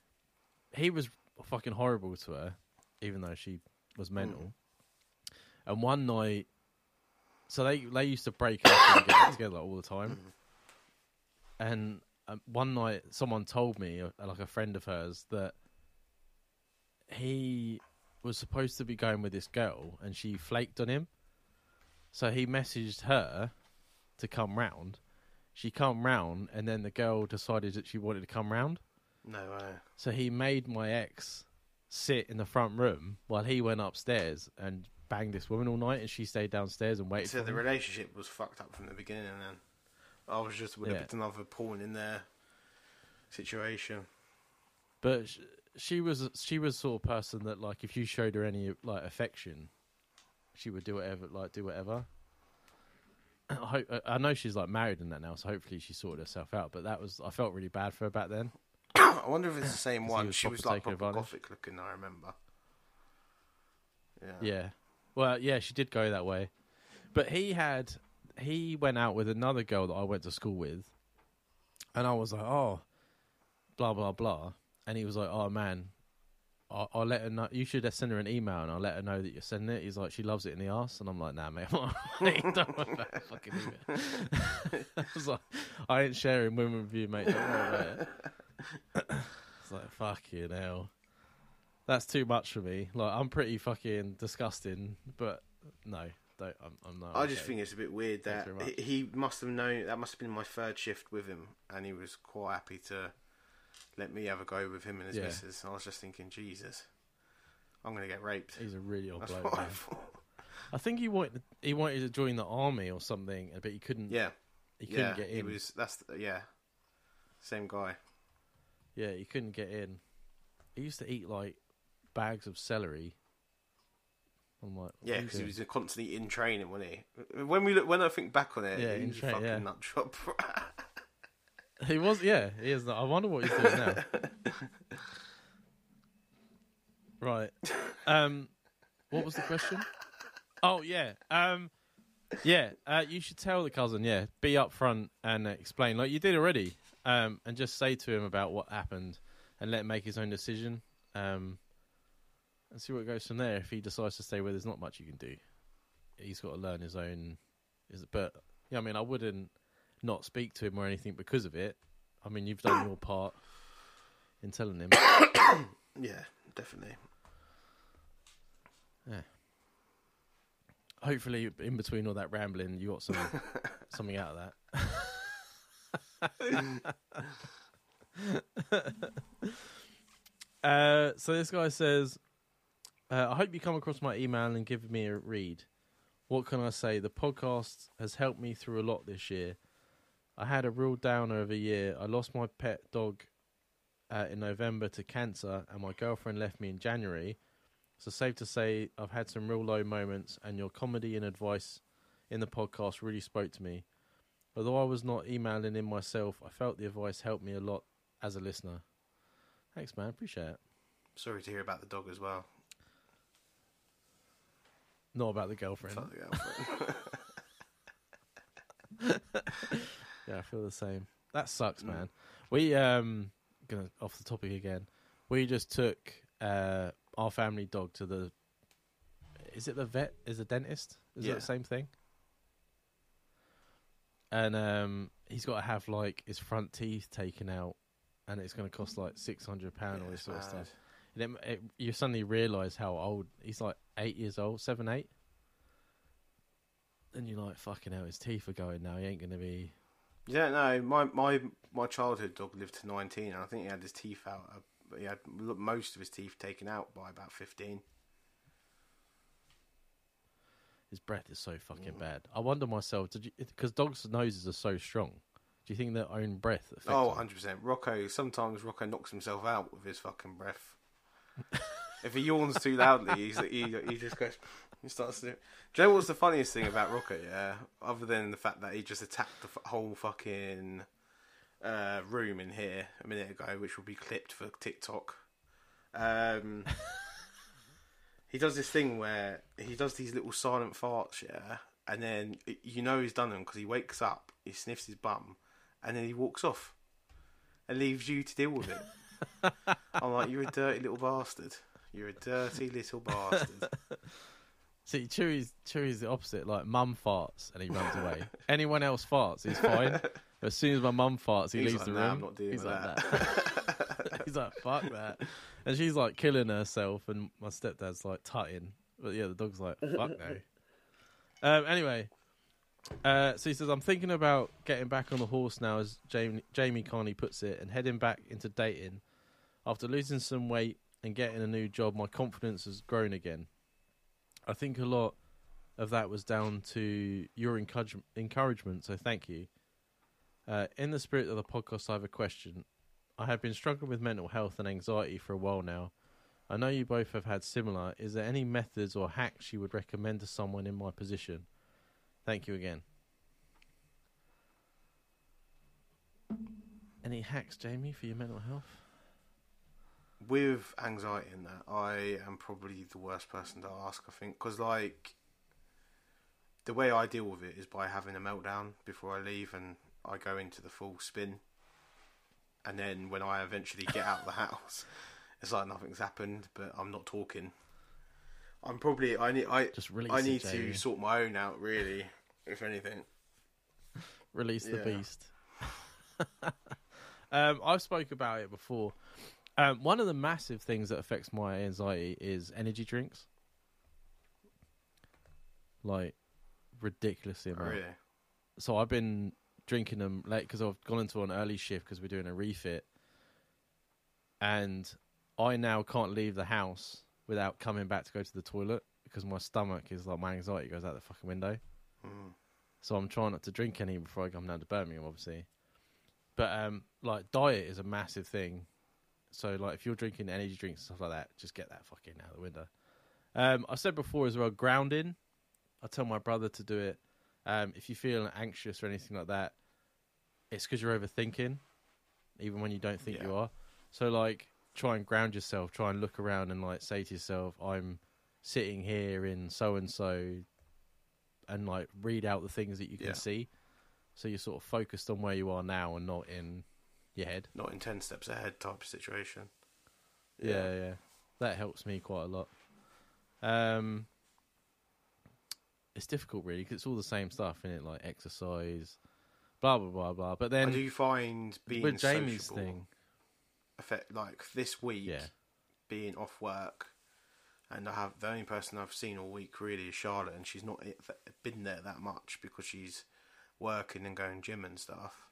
he was fucking horrible to her, even though she was Hmm. mental. And one night, so they they used to break up and get together all the time. Hmm. And um, one night, someone told me, uh, like a friend of hers, that he was supposed to be going with this girl, and she flaked on him. So he messaged her to come round. She come round, and then the girl decided that she wanted to come round. No way. So he made my ex sit in the front room while he went upstairs and banged this woman all night, and she stayed downstairs and waited So the him. relationship was fucked up from the beginning, and then I was just with Yeah. a another pawn in their situation. But sh- she was she was sort of person that like if you showed her any like affection, she would do whatever like do whatever. [CLEARS THROAT] I hope I know she's like married and that now, so hopefully she sorted herself out. But that was I felt really bad for her back then. [COUGHS] I wonder if it's the same one. was She was like proper gothic looking. I remember. Yeah. Yeah. Well, yeah, she did go that way. But he had he went out with another girl that I went to school with. And I was like, "Oh, blah blah blah." And he was like, "Oh man, I'll, I'll let her know. You should send her an email, and I'll let her know that you're sending it." He's like, "She loves it in the ass," and I'm like, "Nah, mate, I don't want that fucking email." [LAUGHS] I was like, "I ain't sharing women with you, mate. Don't worry about it." [LAUGHS] like, "Fuck you now." That's too much for me. Like, I'm pretty fucking disgusting, but no, don't. I'm, I'm not. I just okay. think it's a bit weird that he must have known that must have been my third shift with him, and he was quite happy to let me have a go with him and his Yeah. missus. And I was just thinking, Jesus, I'm gonna get raped. he's a really old That's bloke. I. I think he wanted he wanted to join the army or something, but he couldn't. Yeah, he couldn't yeah, get in. he was. That's yeah, same guy. Yeah, he couldn't get in. He used to eat like bags of celery. I'm like, Yeah, because he was constantly in training, wasn't he? When we look, when I think back on it, Yeah, he in was a train, fucking yeah. nut job. [LAUGHS] He was, yeah, he is. Not, I wonder what he's doing now. [LAUGHS] right. Um, what was the question? Oh yeah. Um, yeah. Uh, you should tell the cousin. Yeah, be upfront and explain, like you did already. Um, and just say to him about what happened, and let him make his own decision. Um, and see what goes from there. If he decides to stay where there's not much you can do, he's got to learn his own. Is but yeah, I mean, I wouldn't not speak to him or anything because of it. I mean, you've done your part in telling him. [COUGHS] yeah, definitely. Yeah. Hopefully, in between all that rambling, you got some [LAUGHS] something out of that. [LAUGHS] uh, so this guy says, uh, "I hope you come across my email and give me a read. What can I say? The podcast has helped me through a lot this year. I had a real downer of a year. I lost my pet dog uh, in November to cancer, and my girlfriend left me in January. So safe to say, I've had some real low moments, and your comedy and advice in the podcast really spoke to me. Although I was not emailing in myself, I felt the advice helped me a lot as a listener. Thanks, man. Appreciate it. Sorry to hear about the dog as well. Not about the girlfriend. The girlfriend. [LAUGHS] Yeah, I feel the same. That sucks, man. We um gonna off the topic again. We just took uh our family dog to the is it the vet? Is the dentist? Is it Yeah. the same thing? And um he's got to have like his front teeth taken out and it's going to cost like 600 pound Yeah, all this sort of stuff. And it, it, you suddenly realize how old he's like 8 years old, 7 8. And you're like fucking hell his teeth are going now. He ain't going to be Yeah, no, my my my childhood dog lived to nineteen, and I think he had his teeth out. Uh, he had most of his teeth taken out by about fifteen. His breath is so fucking bad. I wonder myself, did you? Because dogs' noses are so strong. Do you think their own breath affects Oh, 100 percent. Rocco sometimes Rocco knocks himself out with his fucking breath. if he yawns too loudly, he's, he he just goes. He starts to. Do you know what's the funniest thing about Rocco? Yeah, other than the fact that he just attacked the f- whole fucking uh, room in here a minute ago, which will be clipped for TikTok. Um, he does this thing where he does these little silent farts, yeah, and then you know he's done them because he wakes up, he sniffs his bum, and then he walks off and leaves you to deal with it. [LAUGHS] I'm like, you're a dirty little bastard. You're a dirty little bastard. [LAUGHS] See, Chewy's Chewy's the opposite. Like, mum farts and he runs away. Anyone else farts, he's fine. [LAUGHS] As soon as my mum farts, he He's leaves like, the "Nah, room. I'm not dealing he's with like that. [LAUGHS] he's like, fuck that. And she's like killing herself, and my stepdad's like tutting. But yeah, the dog's like, fuck no. [LAUGHS] Um, anyway, uh, so he says, I'm thinking about getting back on the horse now, as Jamie, Jamie Carney puts it, and heading back into dating. After losing some weight and getting a new job, my confidence has grown again. I think a lot of that was down to your encourage- encouragement, so thank you. Uh, in the spirit of the podcast, I have a question. I have been struggling with mental health and anxiety for a while now. I know you both have had similar. Is there any methods or hacks you would recommend to someone in my position? Thank you again. Any hacks, Jamie, for your mental health? with anxiety in that, I am probably the worst person to ask. I think because like the way I deal with it is by having a meltdown before I leave, and I go into the full spin. And then when I eventually get out of the [LAUGHS] house, it's like nothing's happened, but I'm not talking. I'm probably I need I Just release I it, need Jamie. to sort my own out really, if anything. [LAUGHS] Release the Yeah. beast. [LAUGHS] um, I've spoke about it before. Um, one of the massive things that affects my anxiety is energy drinks. Like ridiculously amount. Really, so I've been drinking them late because I've gone into an early shift because we're doing a refit, and I now can't leave the house without coming back to go to the toilet because my stomach is like my anxiety goes out the fucking window. Mm. So I'm trying not to drink any before I come down to Birmingham, obviously. But um, like diet is a massive thing. So like if you're drinking energy drinks and stuff like that, just get that fucking out the window. Um, I said before as well, grounding. I tell my brother to do it. Um, if you feel anxious or anything like that, it's because you're overthinking, even when you don't think you are. So like, try and ground yourself. Try and look around and like say to yourself, "I'm sitting here in so and so," and like read out the things that you can Yeah. see. So you're sort of focused on where you are now and not in your head. not in ten steps ahead type of situation. Yeah, yeah. That helps me quite a lot. Um, it's difficult, really, because it's all the same stuff in it, like exercise, blah blah blah blah. But I then do you find being with Jamie's thing, affect like this week yeah, being off work, and I have the only person I've seen all week really is Charlotte, and she's not been there that much because she's working and going gym and stuff.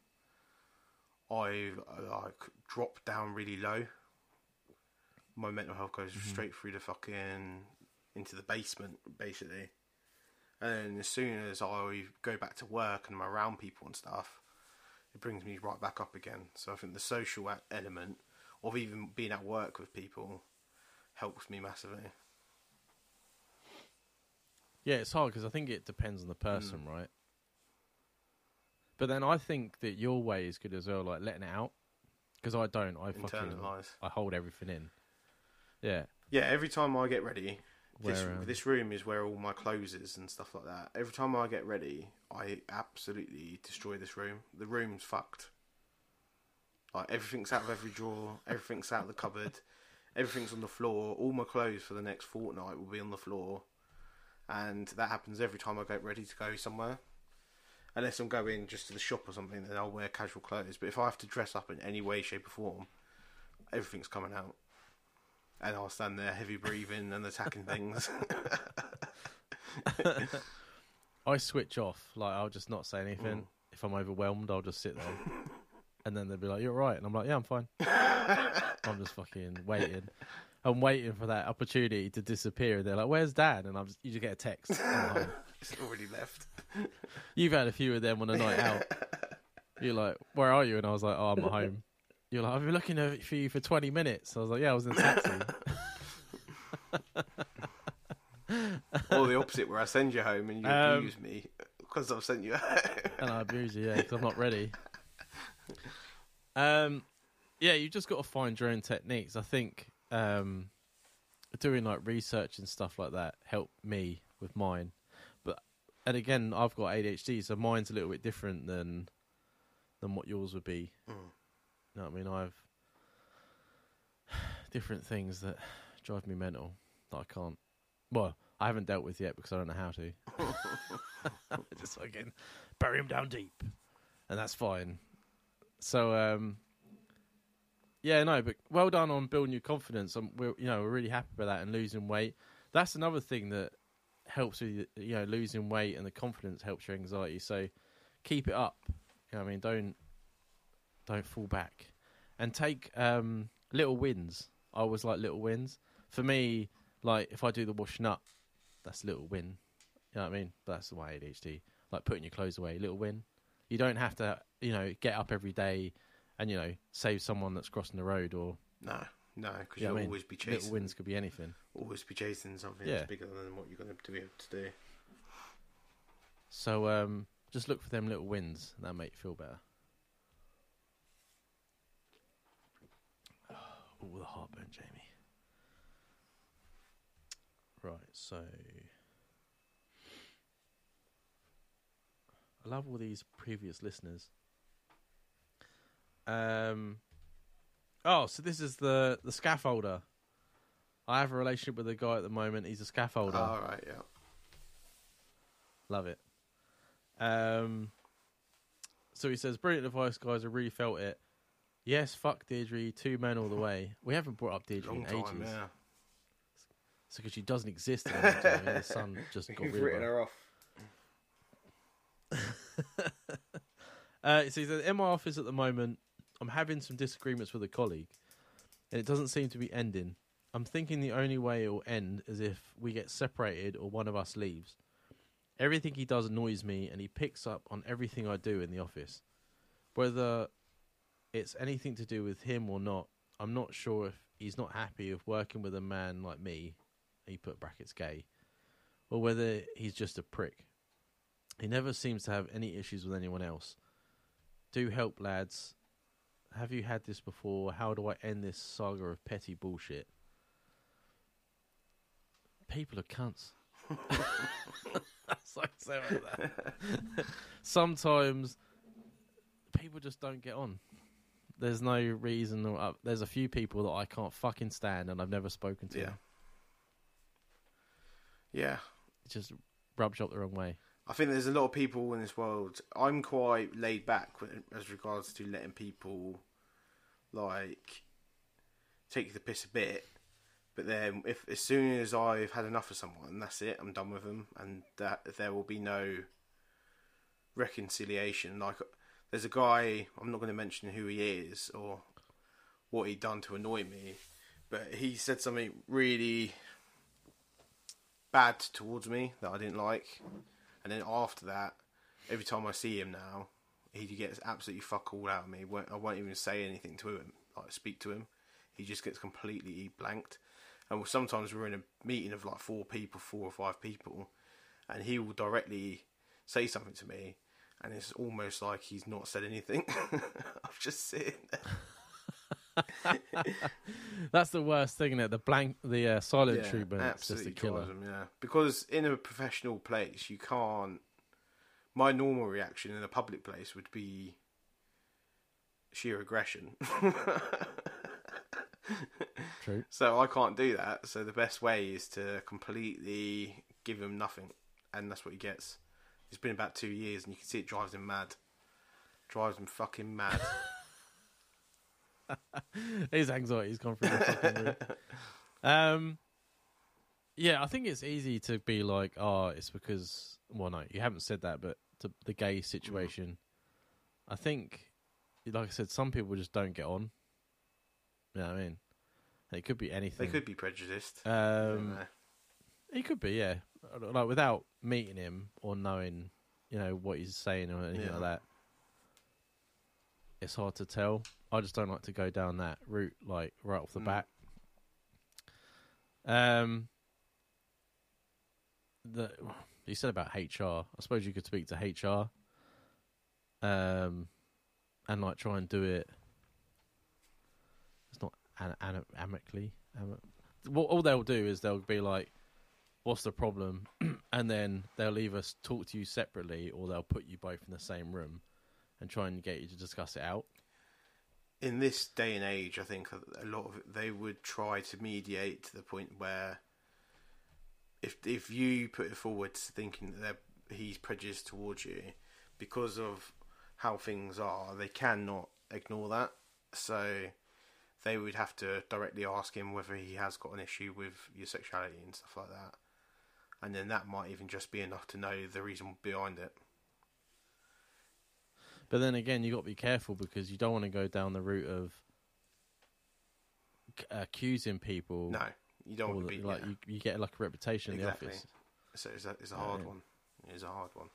I've uh, like dropped down really low. My mental health goes straight through the fucking into the basement, basically. And as soon as I go back to work and I'm around people and stuff, it brings me right back up again. So I think the social element of even being at work with people helps me massively. yeah, it's hard because I think it depends on the person, Mm. right? But then I think that your way is good as well, like letting it out. Because I don't, I fucking I hold everything in. Yeah, Yeah, every time I get ready, this um, this room is where all my clothes is and stuff like that. Every time I get ready, I absolutely destroy this room. The room's fucked. Like everything's out of every drawer, everything's out of the cupboard, [LAUGHS] everything's on the floor. All my clothes for the next fortnight will be on the floor, and that happens every time I get ready to go somewhere. Unless I'm going just to the shop or something, then I'll wear casual clothes. But if I have to dress up in any way, shape, or form, everything's coming out and I'll stand there heavy breathing and attacking things. [LAUGHS] I switch off. Like I'll just not say anything. Mm. If I'm overwhelmed, I'll just sit there, and then they'll be like, "You're right," and I'm like, "Yeah, I'm fine." [LAUGHS] I'm just fucking waiting. I'm waiting for that opportunity to disappear. And They're like, "Where's Dad?" And I'm just, you just get a text. I'm it's [LAUGHS] already left. You've had a few of them on a night out. You're like, "Where are you?" And I was like, "Oh, I'm at home." You're like, "I've been looking for you for 20 minutes." I was like, "Yeah, I was in a taxi." [LAUGHS] [LAUGHS] or the opposite, where I send you home and you Um, abuse me because I've sent you home. and I abuse you, yeah, because I'm not ready. Um, yeah, you just got to find your own techniques. I think um, doing like research and stuff like that helped me with mine. But and again, I've got ADHD, so mine's a little bit different than than what yours would be. Mm. You know what I mean? I've [SIGHS] different things that drive me mental that I can't. Well, I haven't dealt with yet because I don't know how to. [LAUGHS] [LAUGHS] Just fucking bury him down deep, and that's fine. So, um, yeah, no, but well done on building your confidence. Um, we're you know we're really happy with that and losing weight. That's another thing that helps with you know losing weight and the confidence helps your anxiety. So keep it up. You know I mean? Don't don't fall back and take um, little wins. I always like little wins. For me, like if I do the washing up, that's a little win. You know what I mean? That's my ADHD. Like putting your clothes away, little win. You don't have to, you know, get up every day and you know save someone that's crossing the road or No, no, because you know you'll I mean? always be chasing. little wins could be anything. Always be chasing something Yeah. that's bigger than what you're going to be able to do. So um, just look for them little wins. and That'll make you feel better. Oh, the heartburn, Jamie. Right, so I love all these previous listeners. Um, oh, so this is the the scaffolder. I have a relationship with a guy at the moment. He's a scaffolder. All right, yeah. Love it. Um, so he says, "Brilliant advice, guys. I really felt it. Yes, fuck Deirdre. Two men all the way. We haven't brought up Deirdre Long in time, ages. yeah. So because she doesn't exist anymore. The [LAUGHS] sun just got You've rid of her. her off. [LAUGHS] Uh, says, in my office at the moment, I'm having some disagreements with a colleague, and it doesn't seem to be ending. I'm thinking the only way it will end is if we get separated or one of us leaves. Everything he does annoys me, and he picks up on everything I do in the office. Whether it's anything to do with him or not, I'm not sure if he's not happy with working with a man like me, he put brackets gay, or whether he's just a prick. He never seems to have any issues with anyone else. Do help, lads. Have you had this before? How do I end this saga of petty bullshit? People are cunts. [LAUGHS] That's like that. [LAUGHS] Sometimes people just don't get on. There's no reason. Uh, there's a few people that I can't fucking stand, and I've never spoken to. Yeah. them. Yeah. It just rubs you up the wrong way. I think there's a lot of people in this world. I'm quite laid back as regards to letting people like take the piss a bit, but then if as soon as I've had enough of someone, that's it. I'm done with them, and that there will be no reconciliation. Like there's a guy. I'm not going to mention who he is or what he'd done to annoy me, but he said something really bad towards me that I didn't like. And then after that, every time I see him now, he gets absolutely fuck all out of me. I won't even say anything to him, like speak to him. He just gets completely blanked. And sometimes we're in a meeting of like four people, four or five people, and he will directly say something to me, and it's almost like he's not said anything. [LAUGHS] I'm just sitting there. [LAUGHS] That's the worst thing, isn't it? The blank, the uh, silent Yeah, treatment. It's just a killer. him, yeah. Because in a professional place, you can't. My normal reaction in a public place would be sheer aggression. [LAUGHS] True. so I can't do that. So the best way is to completely give him nothing, and that's what he gets. It's been about two years, and you can see it drives him mad. Drives him fucking mad. [LAUGHS] His anxiety's gone through the fucking roof. Um, yeah, I think it's easy to be like, oh, it's because. Well, no, you haven't said that, but to the gay situation, I think, like I said, some people just don't get on. You know what I mean? It could be anything. they could be prejudiced. Um, he could be, yeah. Like without meeting him or knowing, you know, what he's saying or anything Yeah. like that. It's hard to tell. I just don't like to go down that route, like right off the Mm. bat. Um, the you said about HR. I suppose you could speak to HR. Um, and like try and do it. It's not an, an, amicably. Am, what all they'll do is they'll be like, "What's the problem?" [CLEARS THROAT] and then they'll either talk to you separately or they'll put you both in the same room and try and get you to discuss it out. in this day and age, I think a lot of it, they would try to mediate to the point where if if you put it forward thinking that he's prejudiced towards you because of how things are, they cannot ignore that. So they would have to directly ask him whether he has got an issue with your sexuality and stuff like that. And then that might even just be enough to know the reason behind it. But then again, you got to be careful because you don't want to go down the route of c- accusing people. No, you don't want to be like yeah. you, you get like a reputation Exactly. in the office. So it's a, it's a hard Yeah. one. It is a hard one.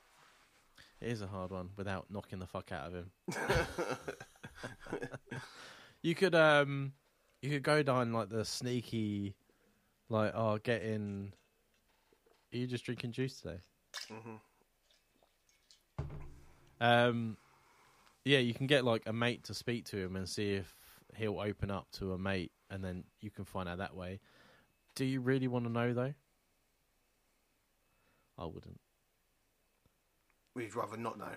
It is a hard one without knocking the fuck out of him. [LAUGHS] [LAUGHS] you could um, you could go down like the sneaky, like oh, get in. Are you just drinking juice today? hmm Um, yeah, you can get like a mate to speak to him and see if he'll open up to a mate, and then you can find out that way. Do you really want to know though? I wouldn't. We'd rather not know.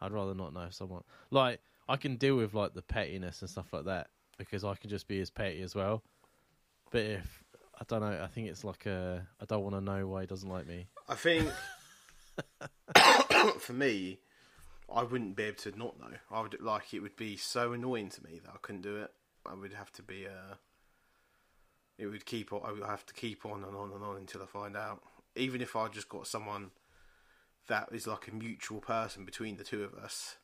I'd rather not know someone. Like I can deal with like the pettiness and stuff like that because I can just be as petty as well. But if I don't know, I think it's like a I don't want to know why he doesn't like me. I think [COUGHS] for me, I wouldn't be able to not know. I would like it would be so annoying to me that I couldn't do it. I would have to be uh It would keep. I would have to keep on and on and on until I find out. Even if I just got someone that is like a mutual person between the two of us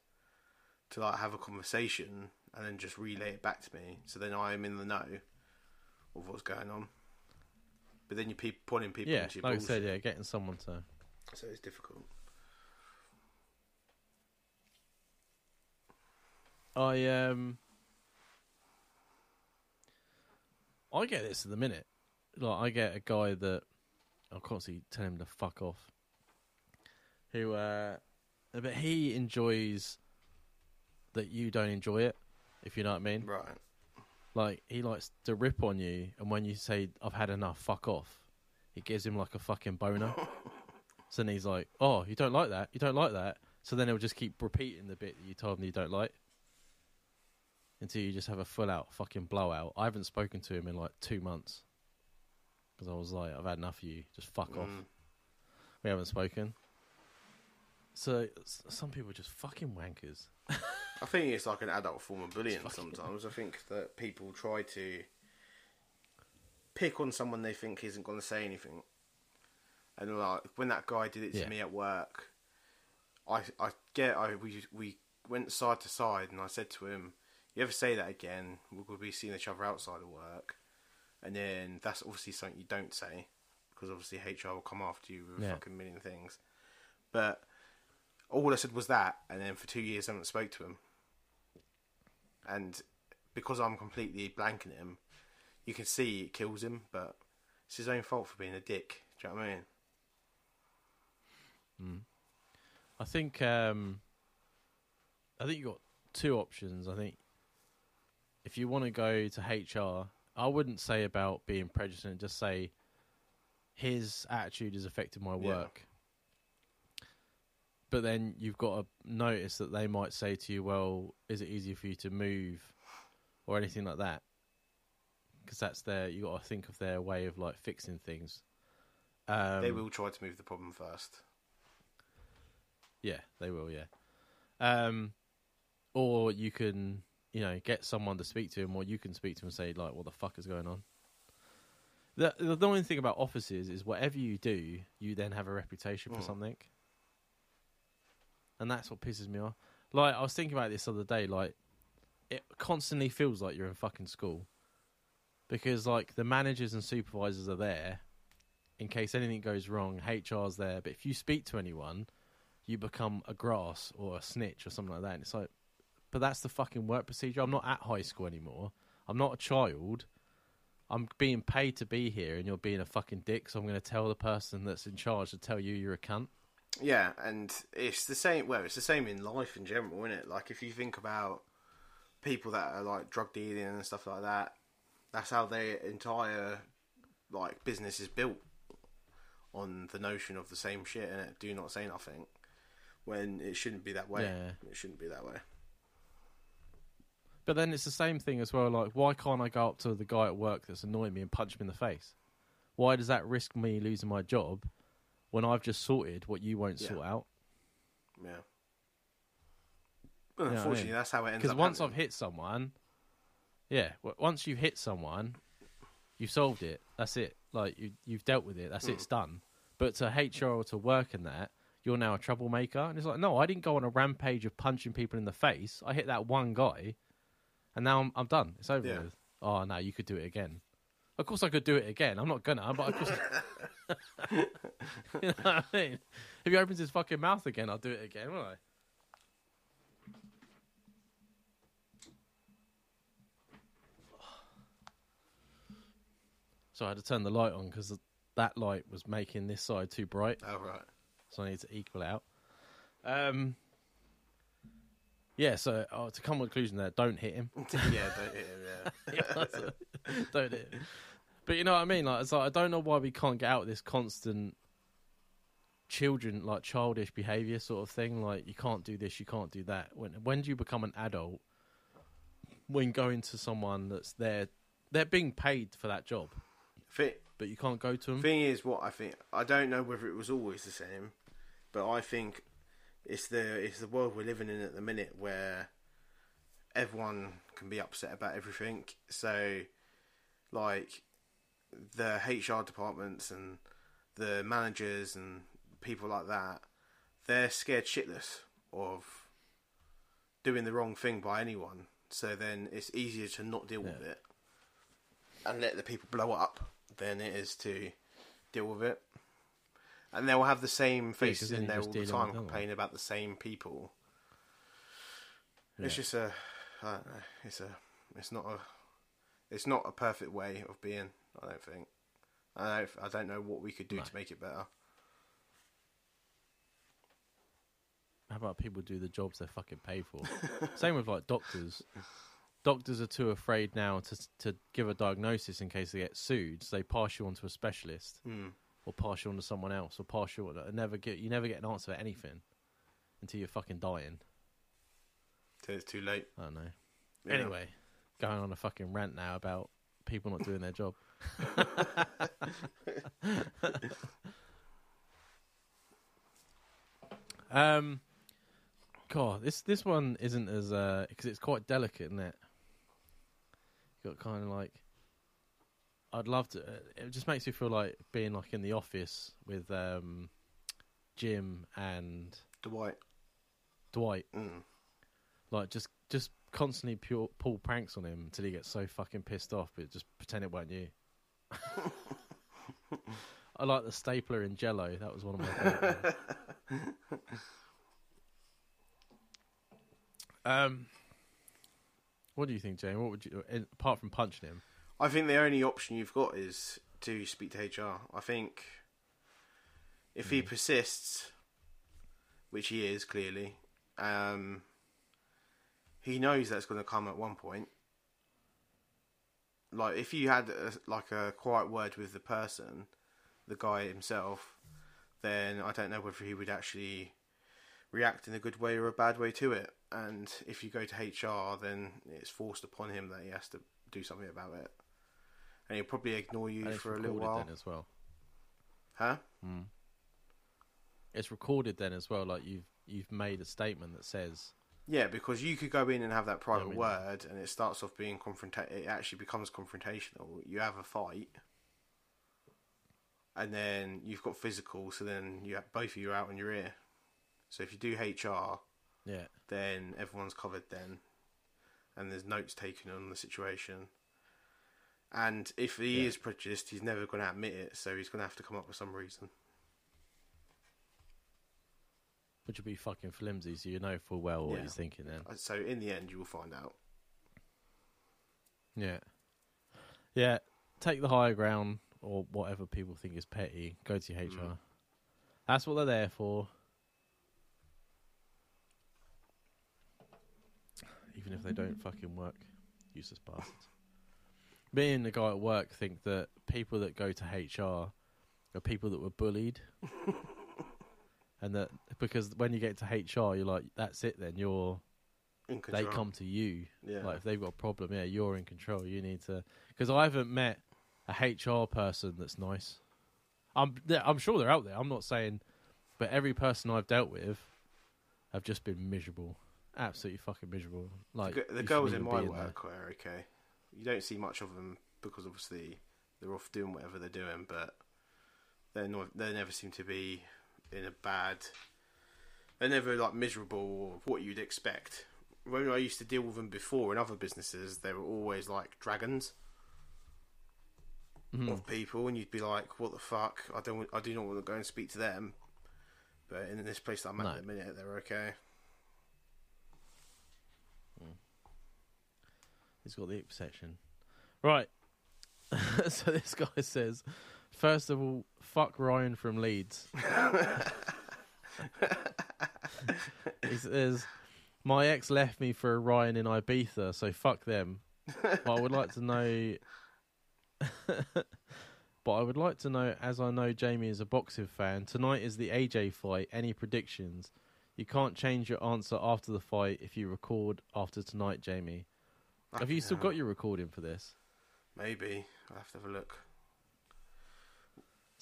to like have a conversation and then just relay it back to me, so then I am in the know of what's going on. But then you pe- pointing people Yeah, into your like I said, yeah, getting someone to. So it's difficult. I um. I get this at the minute. Like I get a guy that I constantly tell him to fuck off. Who, uh, but he enjoys that you don't enjoy it. If you know what I mean. Right. Like he likes to rip on you, and when you say "I've had enough," fuck off, it gives him like a fucking boner. [LAUGHS] so then he's like, "Oh, you don't like that? You don't like that?" So then he'll just keep repeating the bit that you told him you don't like until you just have a full out fucking blowout. I haven't spoken to him in like two months because I was like, "I've had enough of you. Just fuck off." Mm. We haven't spoken. So some people are just fucking wankers. [LAUGHS] I think it's like an adult form of bullying sometimes. I think that people try to pick on someone they think isn't going to say anything. And like when that guy did it to Yeah. me at work, I I get I we we went side to side and I said to him, "You ever say that again, we'll be seeing each other outside of work." And then that's obviously something you don't say because obviously HR will come after you with a fucking million things. But all I said was that, and then for two years I haven't spoke to him. And because I'm completely blanking him, you can see it kills him, but it's his own fault for being a dick. Do you know what I mean? I think um, I think you got two options. I think if you want to go to HR, I wouldn't say about being prejudiced. Just say his attitude has affected my Yeah. But then you've got to notice that they might say to you, "Well, is it easier for you to move, or anything like that?" Because that's their. You got to think of their way of like fixing things. Um, they will try to move the problem first. Yeah, they will. Yeah, um, or you can, you know, get someone to speak to him, or you can speak to him and say like, "What the fuck is going on?" The the only thing about offices is whatever you do, you then have a reputation for Mm. something, and that's what pisses me off. Like I was thinking about this the other day, like it constantly feels like you're in fucking school because like the managers and supervisors are there in case anything goes wrong. HR's there, but if you speak to anyone you become a grass or a snitch or something like that. And it's like, but that's the fucking work procedure. I'm not at high school anymore. I'm not a child. I'm being paid to be here, and you're being a fucking dick. So I'm going to tell the person that's in charge to tell you you're a cunt. Yeah, and it's the same. Well, it's the same in life in general, isn't it? Like if you think about people that are like drug dealing and stuff like that, That's how their entire like business is built on the notion of the same shit and it do not say nothing when it shouldn't be that way. Yeah. It shouldn't be that way. But then it's the same thing as well. Like, why can't I go up to the guy at work that's annoying me and punch him in the face? Why does that risk me losing my job when I've just sorted what you won't Yeah. sort out? Yeah. what I mean? Unfortunately, that's how it ends up. Because once happening. I've hit someone, yeah, once you've hit someone, you've solved it. That's it. Like you, you've dealt with it. That's it. Mm. It's done. But to HR or to work in that, you're now a troublemaker. And it's like, no, I didn't go on a rampage of punching people in the face. I hit that one guy, and now I'm, I'm done. It's over Yeah. with. Oh no, you could do it again. Of course, I could do it again. I'm not gonna, but of course. [LAUGHS] [LAUGHS] you know what I mean? If he opens his fucking mouth again, I'll do it again, won't I? So I had to turn the light on because that light was making this side too bright, Oh right. so I need to equal out. Um, yeah. So oh, to come to a conclusion there, don't hit him. [LAUGHS] yeah, don't hit him, yeah. [LAUGHS] don't it? But you know what I mean? Like, it's like I don't know why we can't get out of this constant children like childish behavior sort of thing. Like you can't do this, you can't do that. When when do you become an adult? When going to someone that's there, they're being paid for that job, Thi- but you can't go to them. thing is, what I think, I don't know whether it was always the same, but I think it's the it's the world we're living in at the minute where everyone can be upset about everything. So, like the HR departments and the managers and people like that, they're scared shitless of doing the wrong thing by anyone. So then it's easier to not deal with it and let the people blow up than it is to deal with it. And they'll have the same faces then in there all the time complaining about the same people. It's just a, I don't know. It's a, it's not a, it's not a perfect way of being. I don't think. I don't, I don't know what we could do No. to make it better. How about people do the jobs they're fucking paid for? [LAUGHS] Same with like doctors. Doctors are too afraid now to to give a diagnosis in case they get sued, so they pass you on to a specialist Hmm. or pass you on to someone else or pass you on. and Never get you never get an answer for anything until you're fucking dying. Till it's too late. I don't know. Yeah. Anyway, going on a fucking rant now about people not doing their job. [LAUGHS] um, God, this this one isn't as uh because it's quite delicate, isn't it? You got kind of like. I'd love to. uh, It just makes me feel like being like in the office with um, Jim and Dwight. Dwight Mm. like just just constantly pure, pull pranks on him until he gets so fucking pissed off, but just pretend it weren't you. [LAUGHS] I like the stapler in Jello. That was one of my favourite. [LAUGHS] um, what do you think, Jane? What would you, apart from punching him? I think the only option you've got is to speak to HR. I think if he persists, which he is clearly, um, he knows that's going to come at one point. Like if you had a, like a quiet word with the person, the guy himself, then I don't know whether he would actually react in a good way or a bad way to it. And if you go to HR, then it's forced upon him that he has to do something about it. And he'll probably ignore you And for a little while. then as well. Huh? Hmm. It's recorded then as well. Like you've you've made a statement that says Yeah, because you could go in and have that private mean- word, and it starts off being confronta- It actually becomes confrontational. You have a fight, and then you've got physical. So then you have, both of you are out on your ear. So if you do HR, yeah then everyone's covered then, and there's notes taken on the situation. And if he Yeah. is prejudiced, he's never going to admit it. So he's going to have to come up with some reason. Which would be fucking flimsy. So you know full well what Yeah. he's thinking then. So in the end, you will find out. Yeah. Yeah. Take the higher ground or whatever people think is petty. Go to your HR. Mm. That's what they're there for. Even if they don't fucking work. Useless bastards. me and the guy at work think that people that go to HR are people that were bullied, [LAUGHS] and that because when you get to HR, you're like, that's it. Then you're In control. they come to you. Yeah. Like if they've got a problem, yeah, you're in control. You need to because I haven't met a HR person that's nice. I'm I'm sure they're out there. I'm not saying, but every person I've dealt with have just been miserable, absolutely fucking miserable. Like the, the girls in my work are okay. You don't see much of them because obviously they're off doing whatever they're doing, but they're not. They never seem to be in a bad. They're never like miserable or what you'd expect. When I used to deal with them before in other businesses, they were always like dragons Mhm. of people, and you'd be like, "What the fuck? I don't. I do not want to go and speak to them." But in this place that I'm at No. at the minute, they're okay. He's got the ip section. Right. [LAUGHS] so this guy says, first of all, fuck Ryan from Leeds. he says, my ex left me for a Ryan in Ibiza, so fuck them. But I would like to know. [LAUGHS] but I would like to know, as I know Jamie is a boxing fan, tonight is the AJ fight. Any predictions? You can't change your answer after the fight if you record after tonight, Jamie. Have you still got your recording for this? Maybe I'll have to have a look.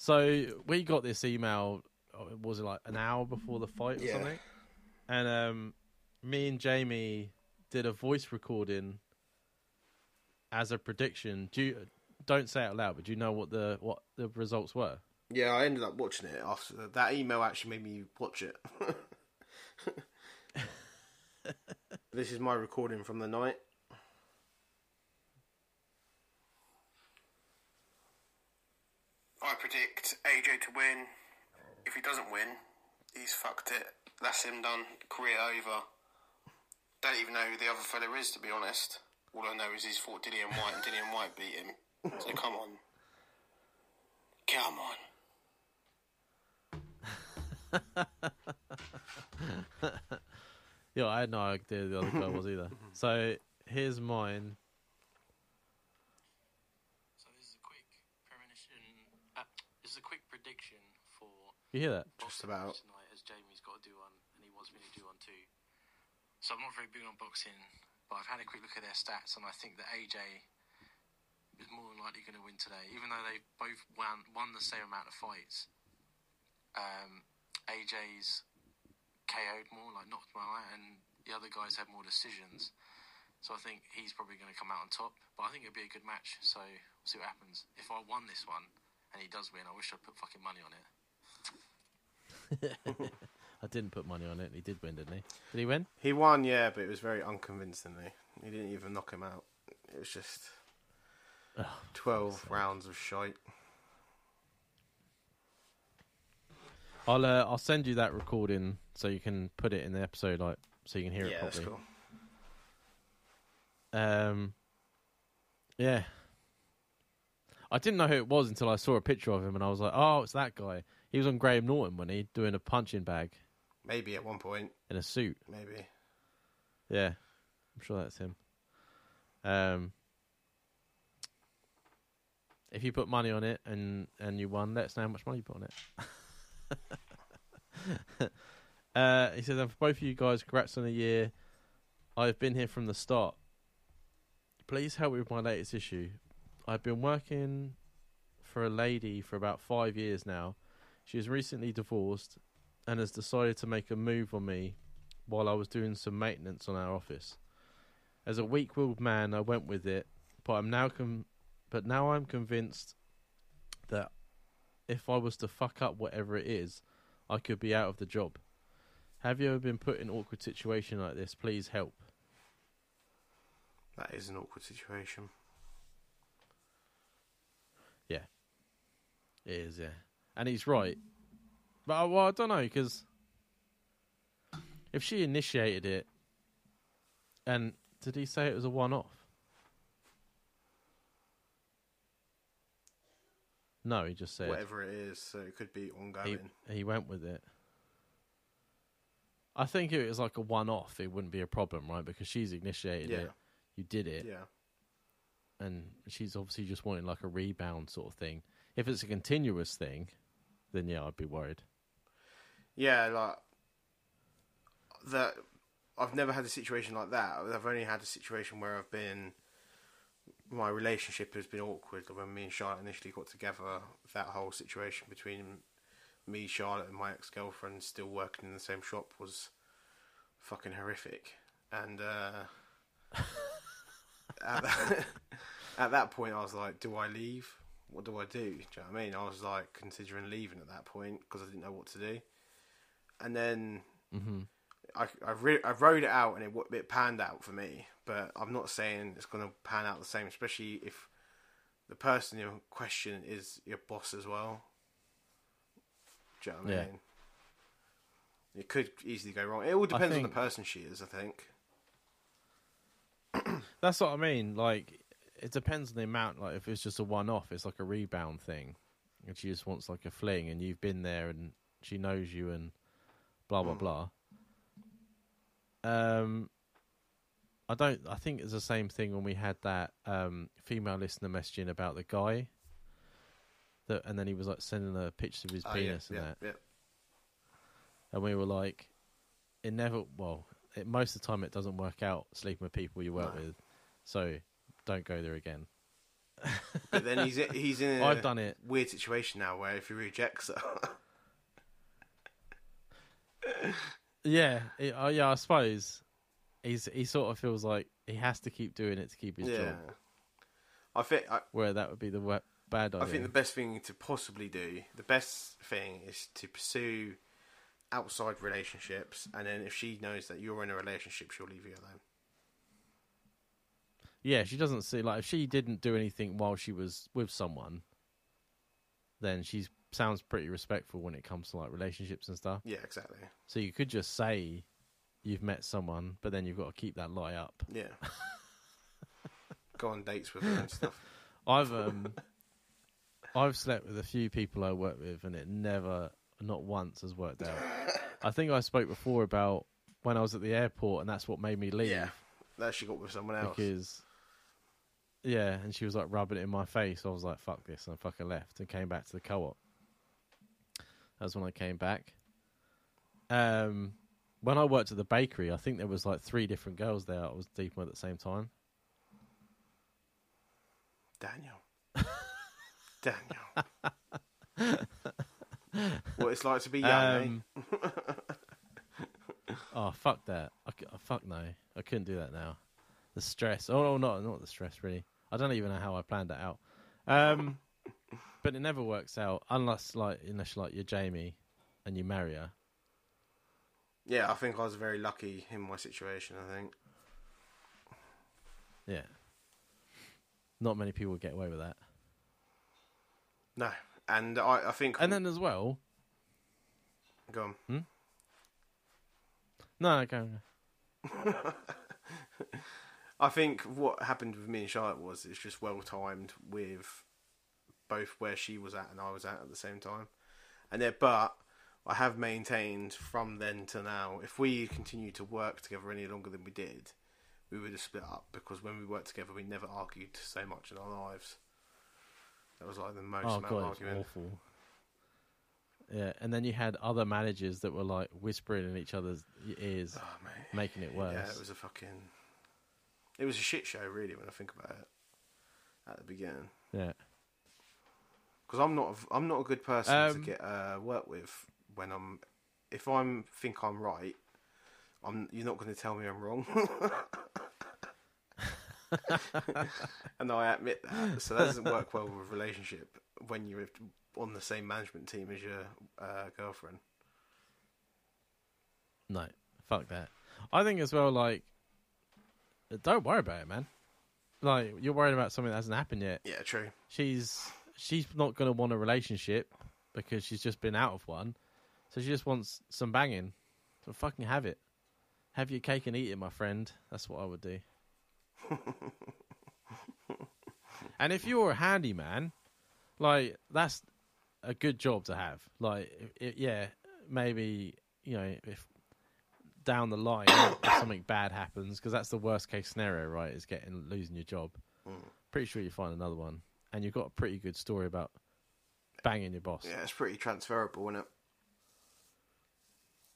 So we got this email. oh, Was it like an hour before the fight or Yeah. something? And um, me and Jamie did a voice recording as a prediction. Do you, don't say it out loud, but do you know what the what the results were? Yeah, I ended up watching it after that email. Actually, made me watch it. [LAUGHS] this is my recording from the night. I predict AJ to win. If he doesn't win, he's fucked it. That's him done. Career over. Don't even know who the other fella is, to be honest. All I know is he's fought Dillian Whyte, and Dillian Whyte beat him. So come on. Come on. [LAUGHS] Yeah, I had no idea the other guy was either. [LAUGHS] So here's mine. So this is a quick premonition. Uh, this is a quick prediction for You hear that? Just about. tonight, as Jamie's got to do one, and he wants me to do one too. So I'm not very big on boxing, but I've had a quick look at their stats, and I think that AJ is more than likely going to win today, even though they both won won the same amount of fights. Um, AJ's KO'd more, like knocked him out, and the other guys had more decisions. So I think he's probably going to come out on top. But I think it'll be a good match. So we'll see what happens. If I won this one and he does win, I wish I'd put fucking money on it. [LAUGHS] I didn't put money on it. He did win, didn't he? Did he win? He won, yeah, but it was very unconvincingly. He didn't even knock him out. It was just Oh, 12 rounds of shite. I'll uh, I'll send you that recording so you can put it in the episode, like so you can hear it yeah, that's properly. cool. Um, yeah. I didn't know who it was until I saw a picture of him, and I was like, "Oh, it's that guy." He was on Graham Norton when he doing a punching bag Maybe at one point, in a suit. maybe. Yeah, I'm sure that's him. Um, if you put money on it and and you won, let us know how much money you put on it. [LAUGHS] uh, he says, "And for both of you guys, congrats on the year. I've been here from the start. Please help me with my latest issue. I've been working for a lady for about five years now. She is recently divorced and has decided to make a move on me while I was doing some maintenance on our office. As a weak-willed man, I went with it, but I'm now com- but now I'm convinced that if I was to fuck up whatever it is, I could be out of the job. Have you ever been put in an awkward situation like this? Please help. That is an awkward situation. Yeah. It is, yeah, and he's right. But uh, well, I don't know because if she initiated it, and did he say it was a one-off? No, he just said Whatever it is, so it could be he, ongoing. he went with it. I think if it was like a one-off, it wouldn't be a problem, right? Because she's initiated Yeah. it, you did it, yeah. and she's obviously just wanting like a rebound sort of thing. If it's a continuous thing, then yeah, I'd be worried. Yeah, like that. I've never had a situation like that. I've only had a situation where I've been. My relationship has been awkward. When me and Charlotte initially got together, that whole situation between me, Charlotte, and my ex girlfriend still working in the same shop was fucking horrific. And uh, [LAUGHS] at, that, [LAUGHS] at that point, I was like, "Do I leave? What do I do?" Do you know what I mean? I was like considering leaving at that point because I didn't know what to do. And then Mm-hmm. I I, re- I wrote it out and it it panned out for me, but I'm not saying it's going to pan out the same, especially if the person you're in question is your boss as well. Do you know what I Yeah. mean? It could easily go wrong. It all depends on the person she is, I think. That's what I mean. Like, it depends on the amount. Like, if it's just a one-off, it's like a rebound thing, and she just wants like a fling, and you've been there, and she knows you, and blah blah Mm. blah. Um, I don't. I think it's the same thing when we had that um female listener messaging about the guy. That and then he was like sending her pictures of his Oh, yeah, penis and yeah, that, yeah. and we were like, it never. Well, it, most of the time it doesn't work out sleeping with people you work No. with, so don't go there again. But then he's he's in [LAUGHS] a I've done it. weird situation now where if he rejects her, [LAUGHS] Yeah, it, uh, yeah. I suppose he's he sort of feels like he has to keep doing it to keep his yeah, job. I think I, Where that would be the wa- bad idea. I think the best thing to possibly do, the best thing is to pursue outside relationships, and then if she knows that you're in a relationship, she'll leave you alone. Yeah, she doesn't see like if she didn't do anything while she was with someone, then she sounds pretty respectful when it comes to like relationships and stuff. Yeah, exactly. So you could just say you've met someone, but then you've got to keep that lie up. Yeah. [LAUGHS] Go on dates with her and stuff. I've um, [LAUGHS] I've slept with a few people I work with, and it never, not once, has worked out. [LAUGHS] I think I spoke before about when I was at the airport, and that's what made me leave. Yeah. That she got with someone else. because yeah, and she was like rubbing it in my face. I was like, "Fuck this!" and I fucking left and came back to the co-op. That's when I came back. Um, when I worked at the bakery, I think there was like three different girls there. I was deep with at the same time. Daniel. [LAUGHS] Daniel. what it's like to be young, eh? Um, [LAUGHS] oh fuck that! I fuck no, I couldn't do that now. The stress. Oh no, not not the stress really. I don't even know how I planned that out. Um, but it never works out unless like unless like you're Jamie and you marry her. Yeah, I think I was very lucky in my situation, I think. Yeah. Not many people get away with that. No. And I, I think. And then as well, Go on. no, go. go. [LAUGHS] I think what happened with me and Charlotte was it's just well timed with both where she was at and I was at at the same time. And there, but I have maintained from then to now, if we continued to work together any longer than we did, we would have split up because when we worked together, we never argued so much in our lives. That was like the most Oh amount of god, it's argument. awful. Yeah, and then you had other managers that were like whispering in each other's ears, Oh making it worse. yeah, it was a fucking. It was a shit show, really, when I think about it. At the beginning. yeah. because I'm not a- I'm not a good person Um, to get uh, work with when I'm if I'm think I'm right. I'm you're not going to tell me I'm wrong. [LAUGHS] and I admit that, so that doesn't work well with a relationship when you're on the same management team as your uh, girlfriend. No, fuck that. I think as well, like, don't worry about it, man. Like, you're worried about something that hasn't happened yet. Yeah, true. She's she's not gonna want a relationship because she's just been out of one, so she just wants some banging. So fucking have it. Have your cake and eat it, my friend. That's what I would do. [LAUGHS] and if you're a handyman, like that's a good job to have. Like, i i yeah, maybe you know if down the line [COUGHS] if something bad happens, because that's the worst case scenario, right? Is getting losing your job. Mm. Pretty sure you find another one, and you've got a pretty good story about banging your boss. Yeah, it's pretty transferable, isn't it?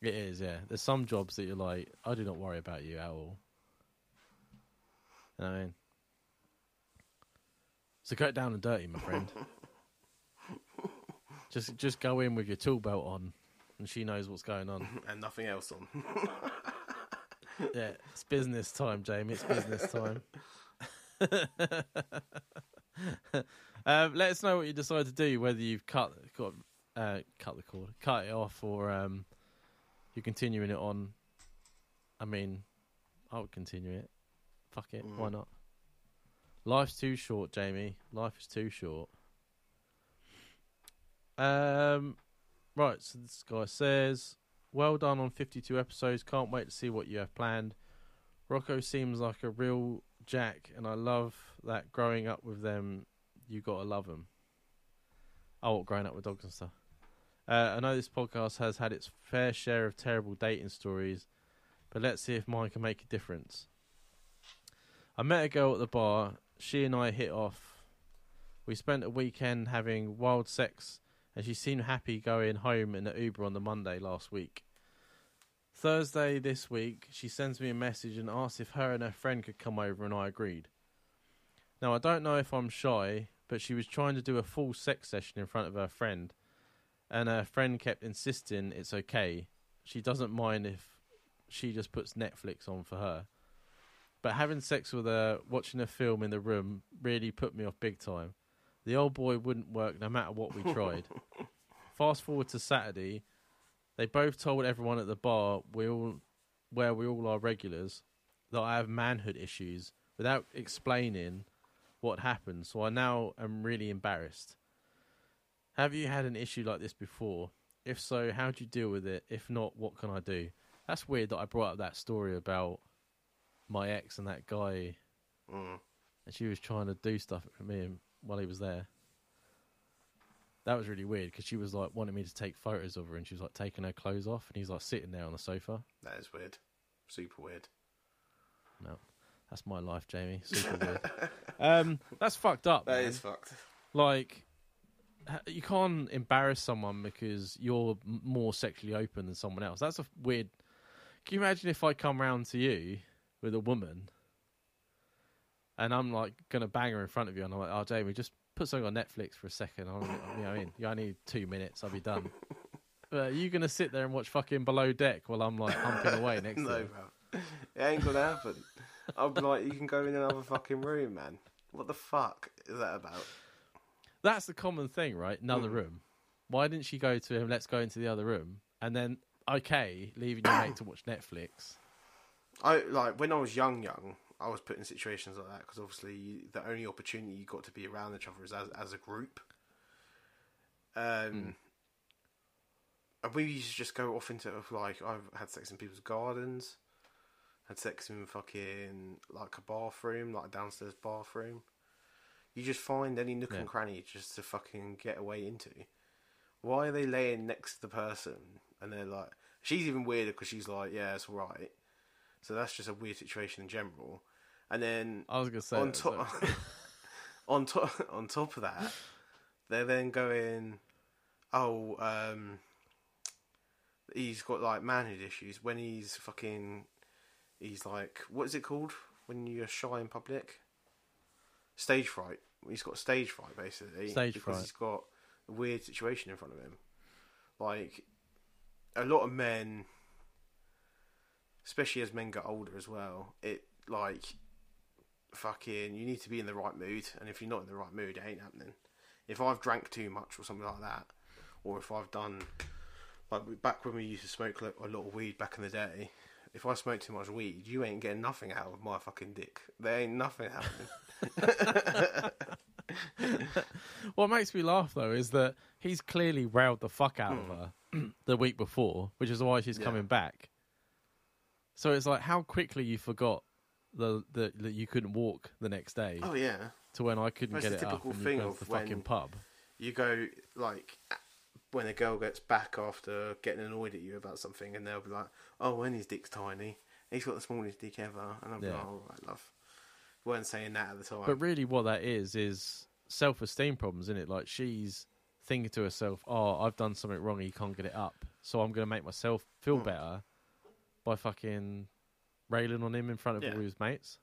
It is, yeah. There's some jobs that you're like, I do not worry about you at all. You know what I mean? So go down and dirty, my friend. [LAUGHS] just just go in with your tool belt on, and she knows what's going on. [LAUGHS] And nothing else on. [LAUGHS] Yeah, it's business time, Jamie. It's business time. [LAUGHS] um, let us know what you decide to do. Whether you've cut got uh, cut the cord, cut it off, or um, you're continuing it on. I mean, I would continue it. Fuck it, why Mm. not? Life's too short, Jamie. Life is too short. Um, right. So this guy says, "Well done on 52 episodes. Can't wait to see what you have planned." Rocco seems like a real jack, and I love that. Growing up with them, you gotta love them. Oh, growing up with dogs and stuff. Uh, I know this podcast has had its fair share of terrible dating stories, but let's see if mine can make a difference. I met a girl at the bar. She and I hit off. We spent a weekend having wild sex, and she seemed happy going home in an Uber on the Monday last week. Thursday this week, she sends me a message and asks if her and her friend could come over, and I agreed. Now, I don't know if I'm shy, but she was trying to do a full sex session in front of her friend, and her friend kept insisting it's okay. She doesn't mind if she just puts Netflix on for her. But having sex with her, watching a film in the room, really put me off big time. The old boy wouldn't work no matter what we tried. [LAUGHS] Fast forward to Saturday, they both told everyone at the bar we all, where we all are regulars, that I have manhood issues without explaining what happened. So I now am really embarrassed. Have you had an issue like this before? If so, how do you deal with it? If not, what can I do? That's weird that I brought up that story about my ex and that guy, Mm. and she was trying to do stuff with me while he was there. That was really weird because she was like wanting me to take photos of her, and she was like taking her clothes off, and he's like sitting there on the sofa. That is weird. Super weird. No, that's my life, Jamie. Super weird. [LAUGHS] Um, that's fucked up. That man. is fucked. like you can't embarrass someone because you're more sexually open than someone else. That's a weird. Can you imagine if I come round to you with a woman, and I'm like gonna bang her in front of you, and I'm like, "Oh, Jamie, just put something on Netflix for a second. I'm, you know, I mean, I need two minutes. I'll be done." [LAUGHS] But are you gonna sit there and watch fucking Below Deck while I'm like humping away [LAUGHS] next to no, you? bro. It ain't gonna happen. I'll be like, you can go in another fucking room, man. What the fuck is that about? That's the common thing, right? Another Mm. room. Why didn't she go to him? Let's go into the other room, and then okay, leaving your mate to watch Netflix. I like when I was young, young. I was put in situations like that because obviously you, the only opportunity you got to be around each other is as as a group. Um, and we used to just go off into like I've had sex in people's gardens, had sex in fucking like a bathroom, like a downstairs bathroom. You just find any nook Yeah. and cranny just to fucking get away into. Why are they laying next to the person and they're like, she's even weirder because she's like, yeah, it's alright. So that's just a weird situation in general. And then I was gonna say on top, [LAUGHS] on top, on top of that, they're then going, oh, um, he's got like manhood issues when he's fucking, he's like, what is it called when you're shy in public? Stage fright. He's got stage fright basically. Stage because fright. he's got a weird situation in front of him. Like a lot of men, especially as men get older as well, it like fucking you need to be in the right mood, and if you're not in the right mood, it ain't happening. If I've drank too much or something like that, or if I've done like back when we used to smoke a lot of weed back in the day, if I smoke too much weed, you ain't getting nothing out of my fucking dick. There ain't nothing happening. [LAUGHS] what makes me laugh though is that he's clearly railed the fuck out of her [CLEARS THROAT] the week before, which is why she's Hmm. Yeah. coming back. So it's like how quickly you forgot the, the that you couldn't walk the next day oh yeah, to when I couldn't That's get it up typical and you thing go to of the fucking when- pub. you go like when a girl gets back after getting annoyed at you about something, and they'll be like, "Oh, when his dick's tiny, he's got the smallest dick ever," and be Yeah. like, "All right, love." weren't saying that at the time. But really, what that is is self-esteem problems, isn't it? Like she's thinking to herself, "Oh, I've done something wrong. He can't get it up, so I'm going to make myself feel Hmm. better by fucking railing on him in front of Yeah. all his mates."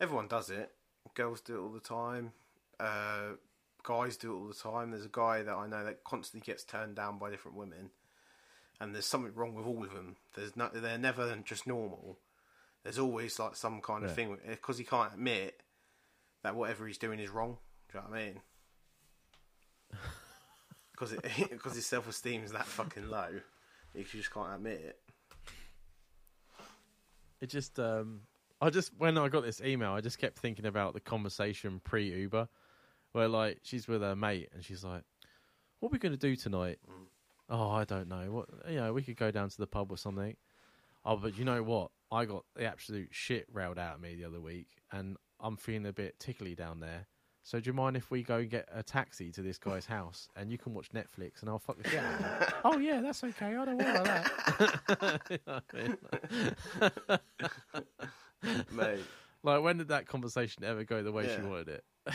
Everyone does it. Girls do it all the time. Uh, guys do it all the time. There's a guy that I know that constantly gets turned down by different women, and there's something wrong with all of them. There's no, they're never just normal. There's always like some kind of thing because he can't admit that whatever he's doing is wrong. Do you know what I mean? [LAUGHS] Because because [LAUGHS] his self esteem is that fucking low, he just can't admit it. It just, um, I just when I got this email, I just kept thinking about the conversation pre Uber, where like she's with her mate and she's like, "What are we going to do tonight?" Oh, I don't know. What you know, we could go down to the pub or something. Oh, but you know what? I got the absolute shit railed out of me the other week, and I'm feeling a bit tickly down there. So do you mind if we go and get a taxi to this guy's house and you can watch Netflix and I'll fuck the shit out of you? [LAUGHS] oh yeah, that's okay. I don't worry about that. You know what I mean? Mate, Like, when did that conversation ever go the way she wanted it? [LAUGHS]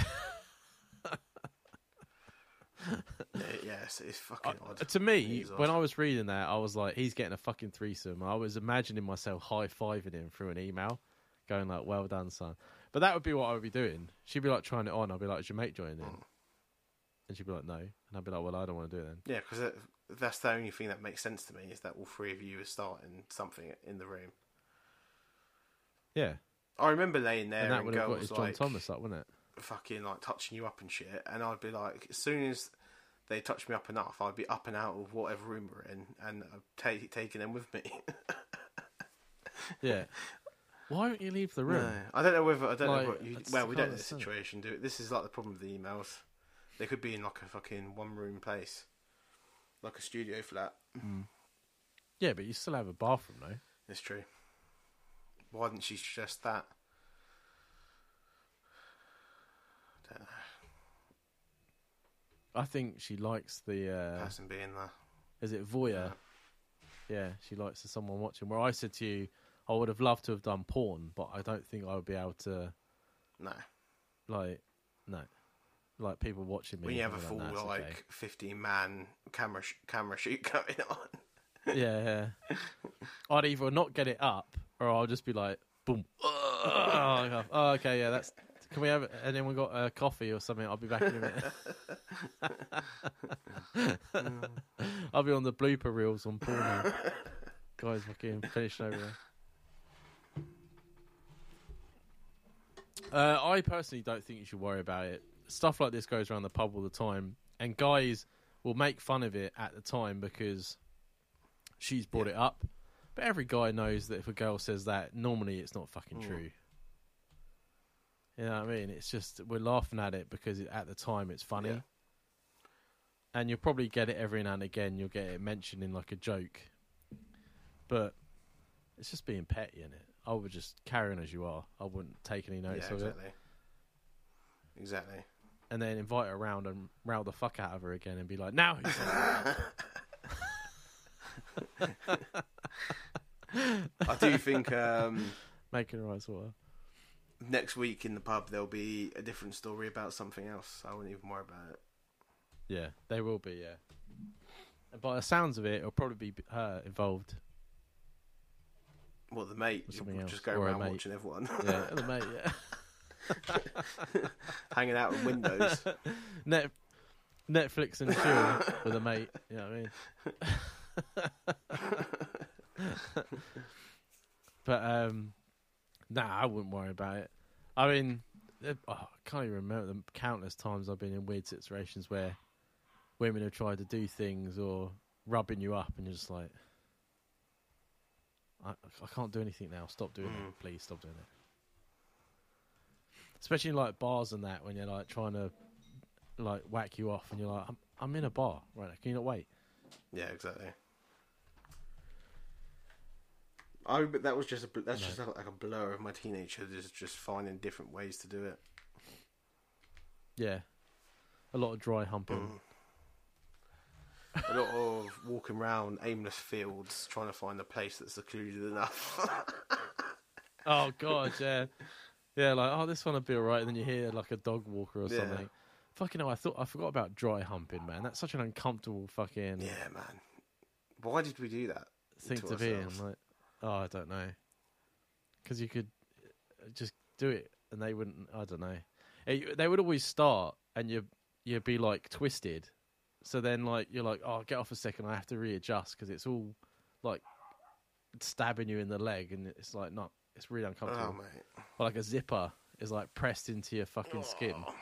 yes, it's fucking odd. Uh, to me, It is when odd. I was reading that, I was like, he's getting a fucking threesome. I was imagining myself high fiving him through an email, going like, "Well done, son." But that would be what I would be doing. She'd be like trying it on. I'd be like, "Is your mate joining in?" Mm. And she'd be like, "No," and I'd be like, "Well, I don't want to do it then." Yeah, because that's the only thing that makes sense to me is that all three of you are starting something in the room. Yeah, I remember laying there and that would have got girls his John like Thomas up, wouldn't it? fucking like touching you up and shit, and I'd be like, as soon as they touch me up enough, I'd be up and out of whatever room we're in, and I'd take taking them with me. [LAUGHS] Yeah. Why don't you leave the room? No, I don't know whether I don't Like, know what you. Well, we don't know the situation. Do. This is like the problem with the emails. They could be in like a fucking one room place, like a studio flat. Yeah, but you still have a bathroom though. It's true. Why didn't she suggest that? I Don't know. I think she likes the. Uh, Person being there. Is it voyeur? Yeah, she likes someone watching. Where I said to you, I would have loved to have done porn, but I don't think I would be able to. No. Like, no, like people watching me. When you have a full like "Nah, it's fifteen man camera sh- camera shoot [LAUGHS] going on. yeah, yeah. I'd either not get it up, or I'll just be like, boom. [LAUGHS] oh, oh, okay, yeah, that's. Can we have and then we got a coffee or something? I'll be back in a minute. [LAUGHS] I'll be on the blooper reels on porn. Guys, fucking finishing over there. Uh, I personally don't think you should worry about it. Stuff like this goes around the pub all the time, and guys will make fun of it at the time because she's brought it up. But every guy knows that if a girl says that, normally it's not fucking Mm. true. You know what I mean? It's just we're laughing at it because it, at the time it's funny, Yeah. and you'll probably get it every now and again. You'll get it mentioned in like a joke, but it's just being petty in it. I would just carry on as you are. I wouldn't take any notice yeah, of it, exactly. Exactly. and then invite her around and row the fuck out of her again and be like, "Now? [LAUGHS] I do think um, making her eyes water." next week in the pub there'll be a different story about something else. I wouldn't even worry about it. Yeah, they will be. Yeah, and by the sounds of it, it'll probably be her involved. What the mate Or something else, just go or around watching everyone Yeah, the [LAUGHS] mate. Yeah, [LAUGHS] hanging out in windows. [LAUGHS] Net, Netflix and chill with a mate. You know what I mean? but um, nah, I wouldn't worry about it. I mean, oh, I can't even remember the countless times I've been in weird situations where women have tried to do things or rubbing you up, and you're just like, I, I can't do anything now. Stop doing Mm. it, please. Stop doing it. Especially in like bars and that, when you're like trying to like whack you off, and you're like, I'm, I'm in a bar right now. Can you not wait? Yeah, exactly. I but that was just a that's just like a blur of my teenager just just finding different ways to do it. Yeah, a lot of dry humping. A lot of walking around aimless fields trying to find a place that's secluded enough. [LAUGHS] Oh god, yeah. Yeah, like oh, this one will be alright, and then you hear like a dog walker or Yeah. something. Fucking hell, I thought I forgot about dry humping, man. That's such an uncomfortable fucking Yeah, man. Why did we do that? thing to to be in. Like, oh, I don't know, because you could uh, just do it, and they wouldn't. I don't know. Eh, They would always start, and you you'd be like twisted. So then, like you're like, oh, get off a second. I have to readjust because it's all like stabbing you in the leg, and it's like not. It's really uncomfortable. Oh, mate. Or like a zipper is like pressed into your fucking skin. Oh.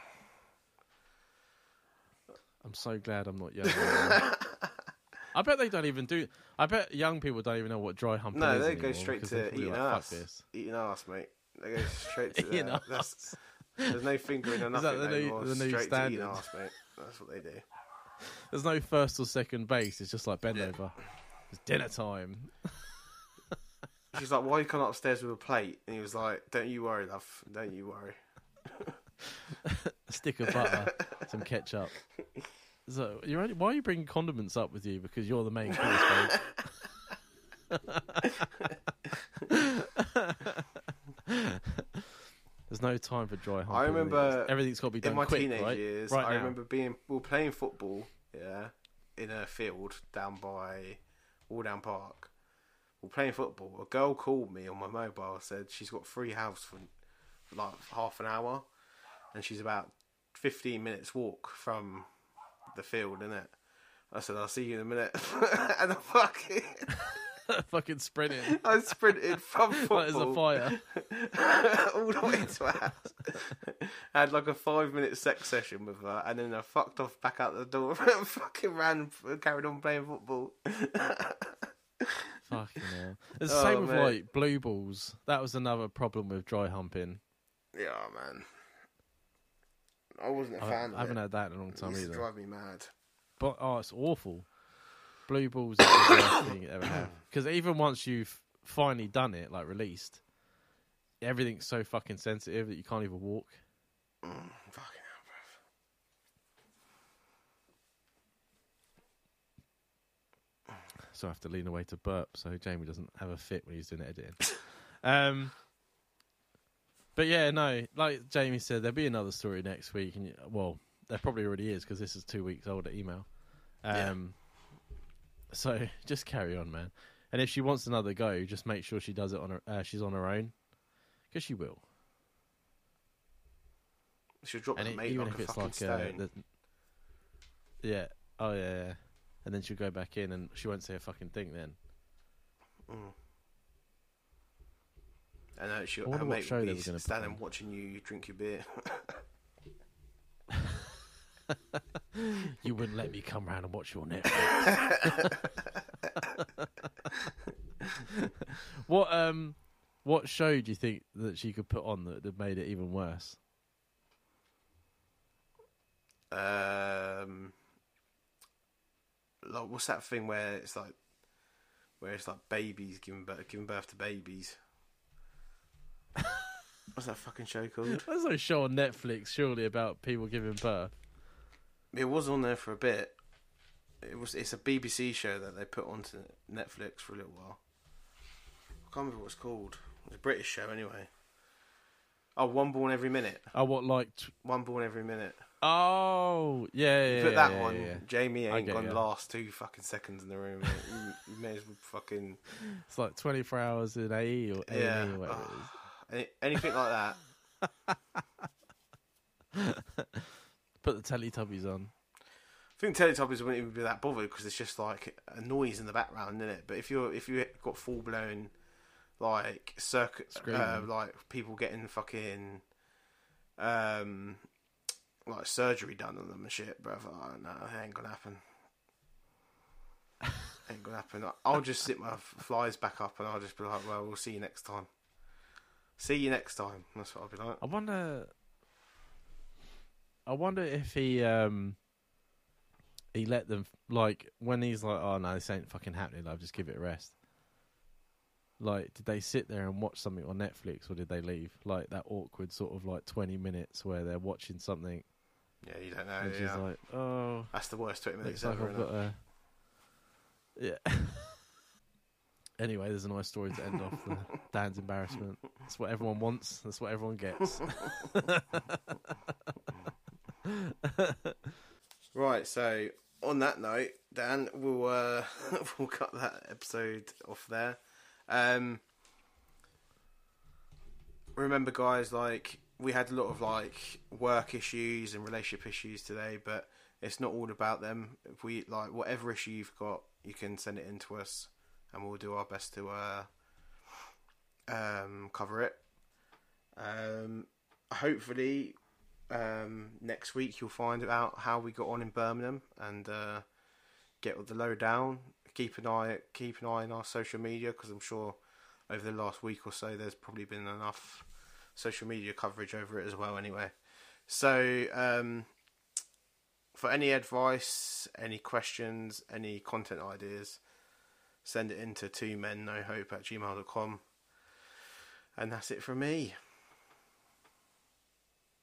I'm so glad I'm not young. [LAUGHS] I bet they don't even do. I bet young people don't even know what dry humping No, is. No, they go straight to eating like, ass. Eating ass, mate. They go straight to [LAUGHS] Eating ass. there's no fingering or Is that nothing the new- the new straight to standard? eating ass, mate. That's what they do. There's no first or second base. It's just like bend over. It's dinner time. [LAUGHS] She's like, "Why are you come upstairs with a plate?" And he was like, "Don't you worry, love. Don't you worry." [LAUGHS] A stick of butter, [LAUGHS] some ketchup. So you're only, why are you bringing condiments up with you? Because you're the main course. There's no time for dry humping. I remember everything's got to be done in my quick, teenage right? years, Right I now. remember being we were playing football, yeah, in a field down by Alldown Park. We were playing football. A girl called me on my mobile, said she's got free house for, like half an hour, and she's about fifteen minutes walk from the field, innit? I said, I'll see you in a minute. [LAUGHS] and I fucking, [LAUGHS] fucking sprinting. I sprinted from [LAUGHS] football there's a fire. [LAUGHS] all the way to her house. I had like a five minute sex session with her, and then I fucked off back out the door and fucking ran, carried on playing football. Fucking hell. It's the Oh, same with like blue balls. That was another problem with dry humping. yeah, man. I wasn't a I, fan of it. I haven't it. had that in a long time either. drive me mad. But oh, it's awful. Blue balls is the worst [COUGHS] thing you ever have. Because even once you've finally done it, like released, everything's so fucking sensitive that you can't even walk. Mm, fucking hell, So I have to lean away to burp so Jamie doesn't have a fit when he's doing editing. [LAUGHS] um, but yeah, no, like Jamie said, there'll be another story next week, and well, there probably already is because this is two weeks old at email. Yeah. Um, so [LAUGHS] just carry on, man. And if she wants another go, just make sure she does it on her. Uh, she's on her own, because she will. She'll drop And it, mate even like if a it's fucking like, uh, the, yeah, oh yeah, yeah, and then she'll go back in, and she won't say a fucking thing then. Mm. And uh, she, I her mate show will be standing watching you, you drink your beer. [LAUGHS] [LAUGHS] [LAUGHS] You wouldn't let me come round and watch your Netflix. [LAUGHS] what um, what show do you think that she could put on that that made it even worse? um, like what's that thing where it's like, where it's like babies giving birth, giving birth to babies. [LAUGHS] what's that fucking show called? There's no show on Netflix surely about people giving birth. It was on there for a bit. It was. It's a BBC show that they put onto Netflix for a little while. I can't remember what it's called. It's a British show anyway. Oh, one born every minute. Oh, what like? T- One born every minute. oh, yeah, yeah. Put yeah, that yeah, on. yeah. Jamie ain't gone ya. last two fucking seconds in the room. you, you may as well fucking [LAUGHS] It's like 24 hours in A&E or A yeah. or whatever is. Ah, any, anything like that. [LAUGHS] Put the Teletubbies on. I think Teletubbies wouldn't even be that bothered because it's just like a noise in the background, isn't it? But if you're if you got full blown like circuit, uh, like people getting fucking um like surgery done on them and shit, bro, oh, no, it ain't gonna happen. ain't gonna happen. I'll just sit my flies back up and I'll just be like, well, we'll see you next time. See you next time. That's what I'll be like. I wonder. I wonder if he um he let them like when he's like, oh no, this ain't fucking happening. I'll just give it a rest. Like, did they sit there and watch something on Netflix, or did they leave? Like that awkward sort of like twenty minutes where they're watching something, Yeah, you don't know. and she's yeah. like, oh, That's the worst twenty minutes like ever. Got a yeah. [LAUGHS] anyway, there's a nice story to end off the [LAUGHS] Dan's embarrassment. That's what everyone wants. That's what everyone gets. [LAUGHS] [LAUGHS] Right, so on that note, Dan, we'll uh, [LAUGHS] we'll cut that episode off there. Um, remember, guys, like we had a lot of like work issues and relationship issues today, but it's not all about them. If we like whatever issue you've got, you can send it in to us, and we'll do our best to uh, um, cover it. Um, hopefully, um, next week you'll find out how we got on in Birmingham and uh, get the lowdown. Keep an eye keep an eye on our social media because I'm sure over the last week or so there's probably been enough social media coverage over it as well. Anyway, so um, for any advice, any questions, any content ideas, send it into two men no hope at gmail.com. And that's it from me.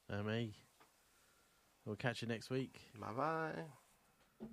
And me. We'll catch you next week. Bye bye.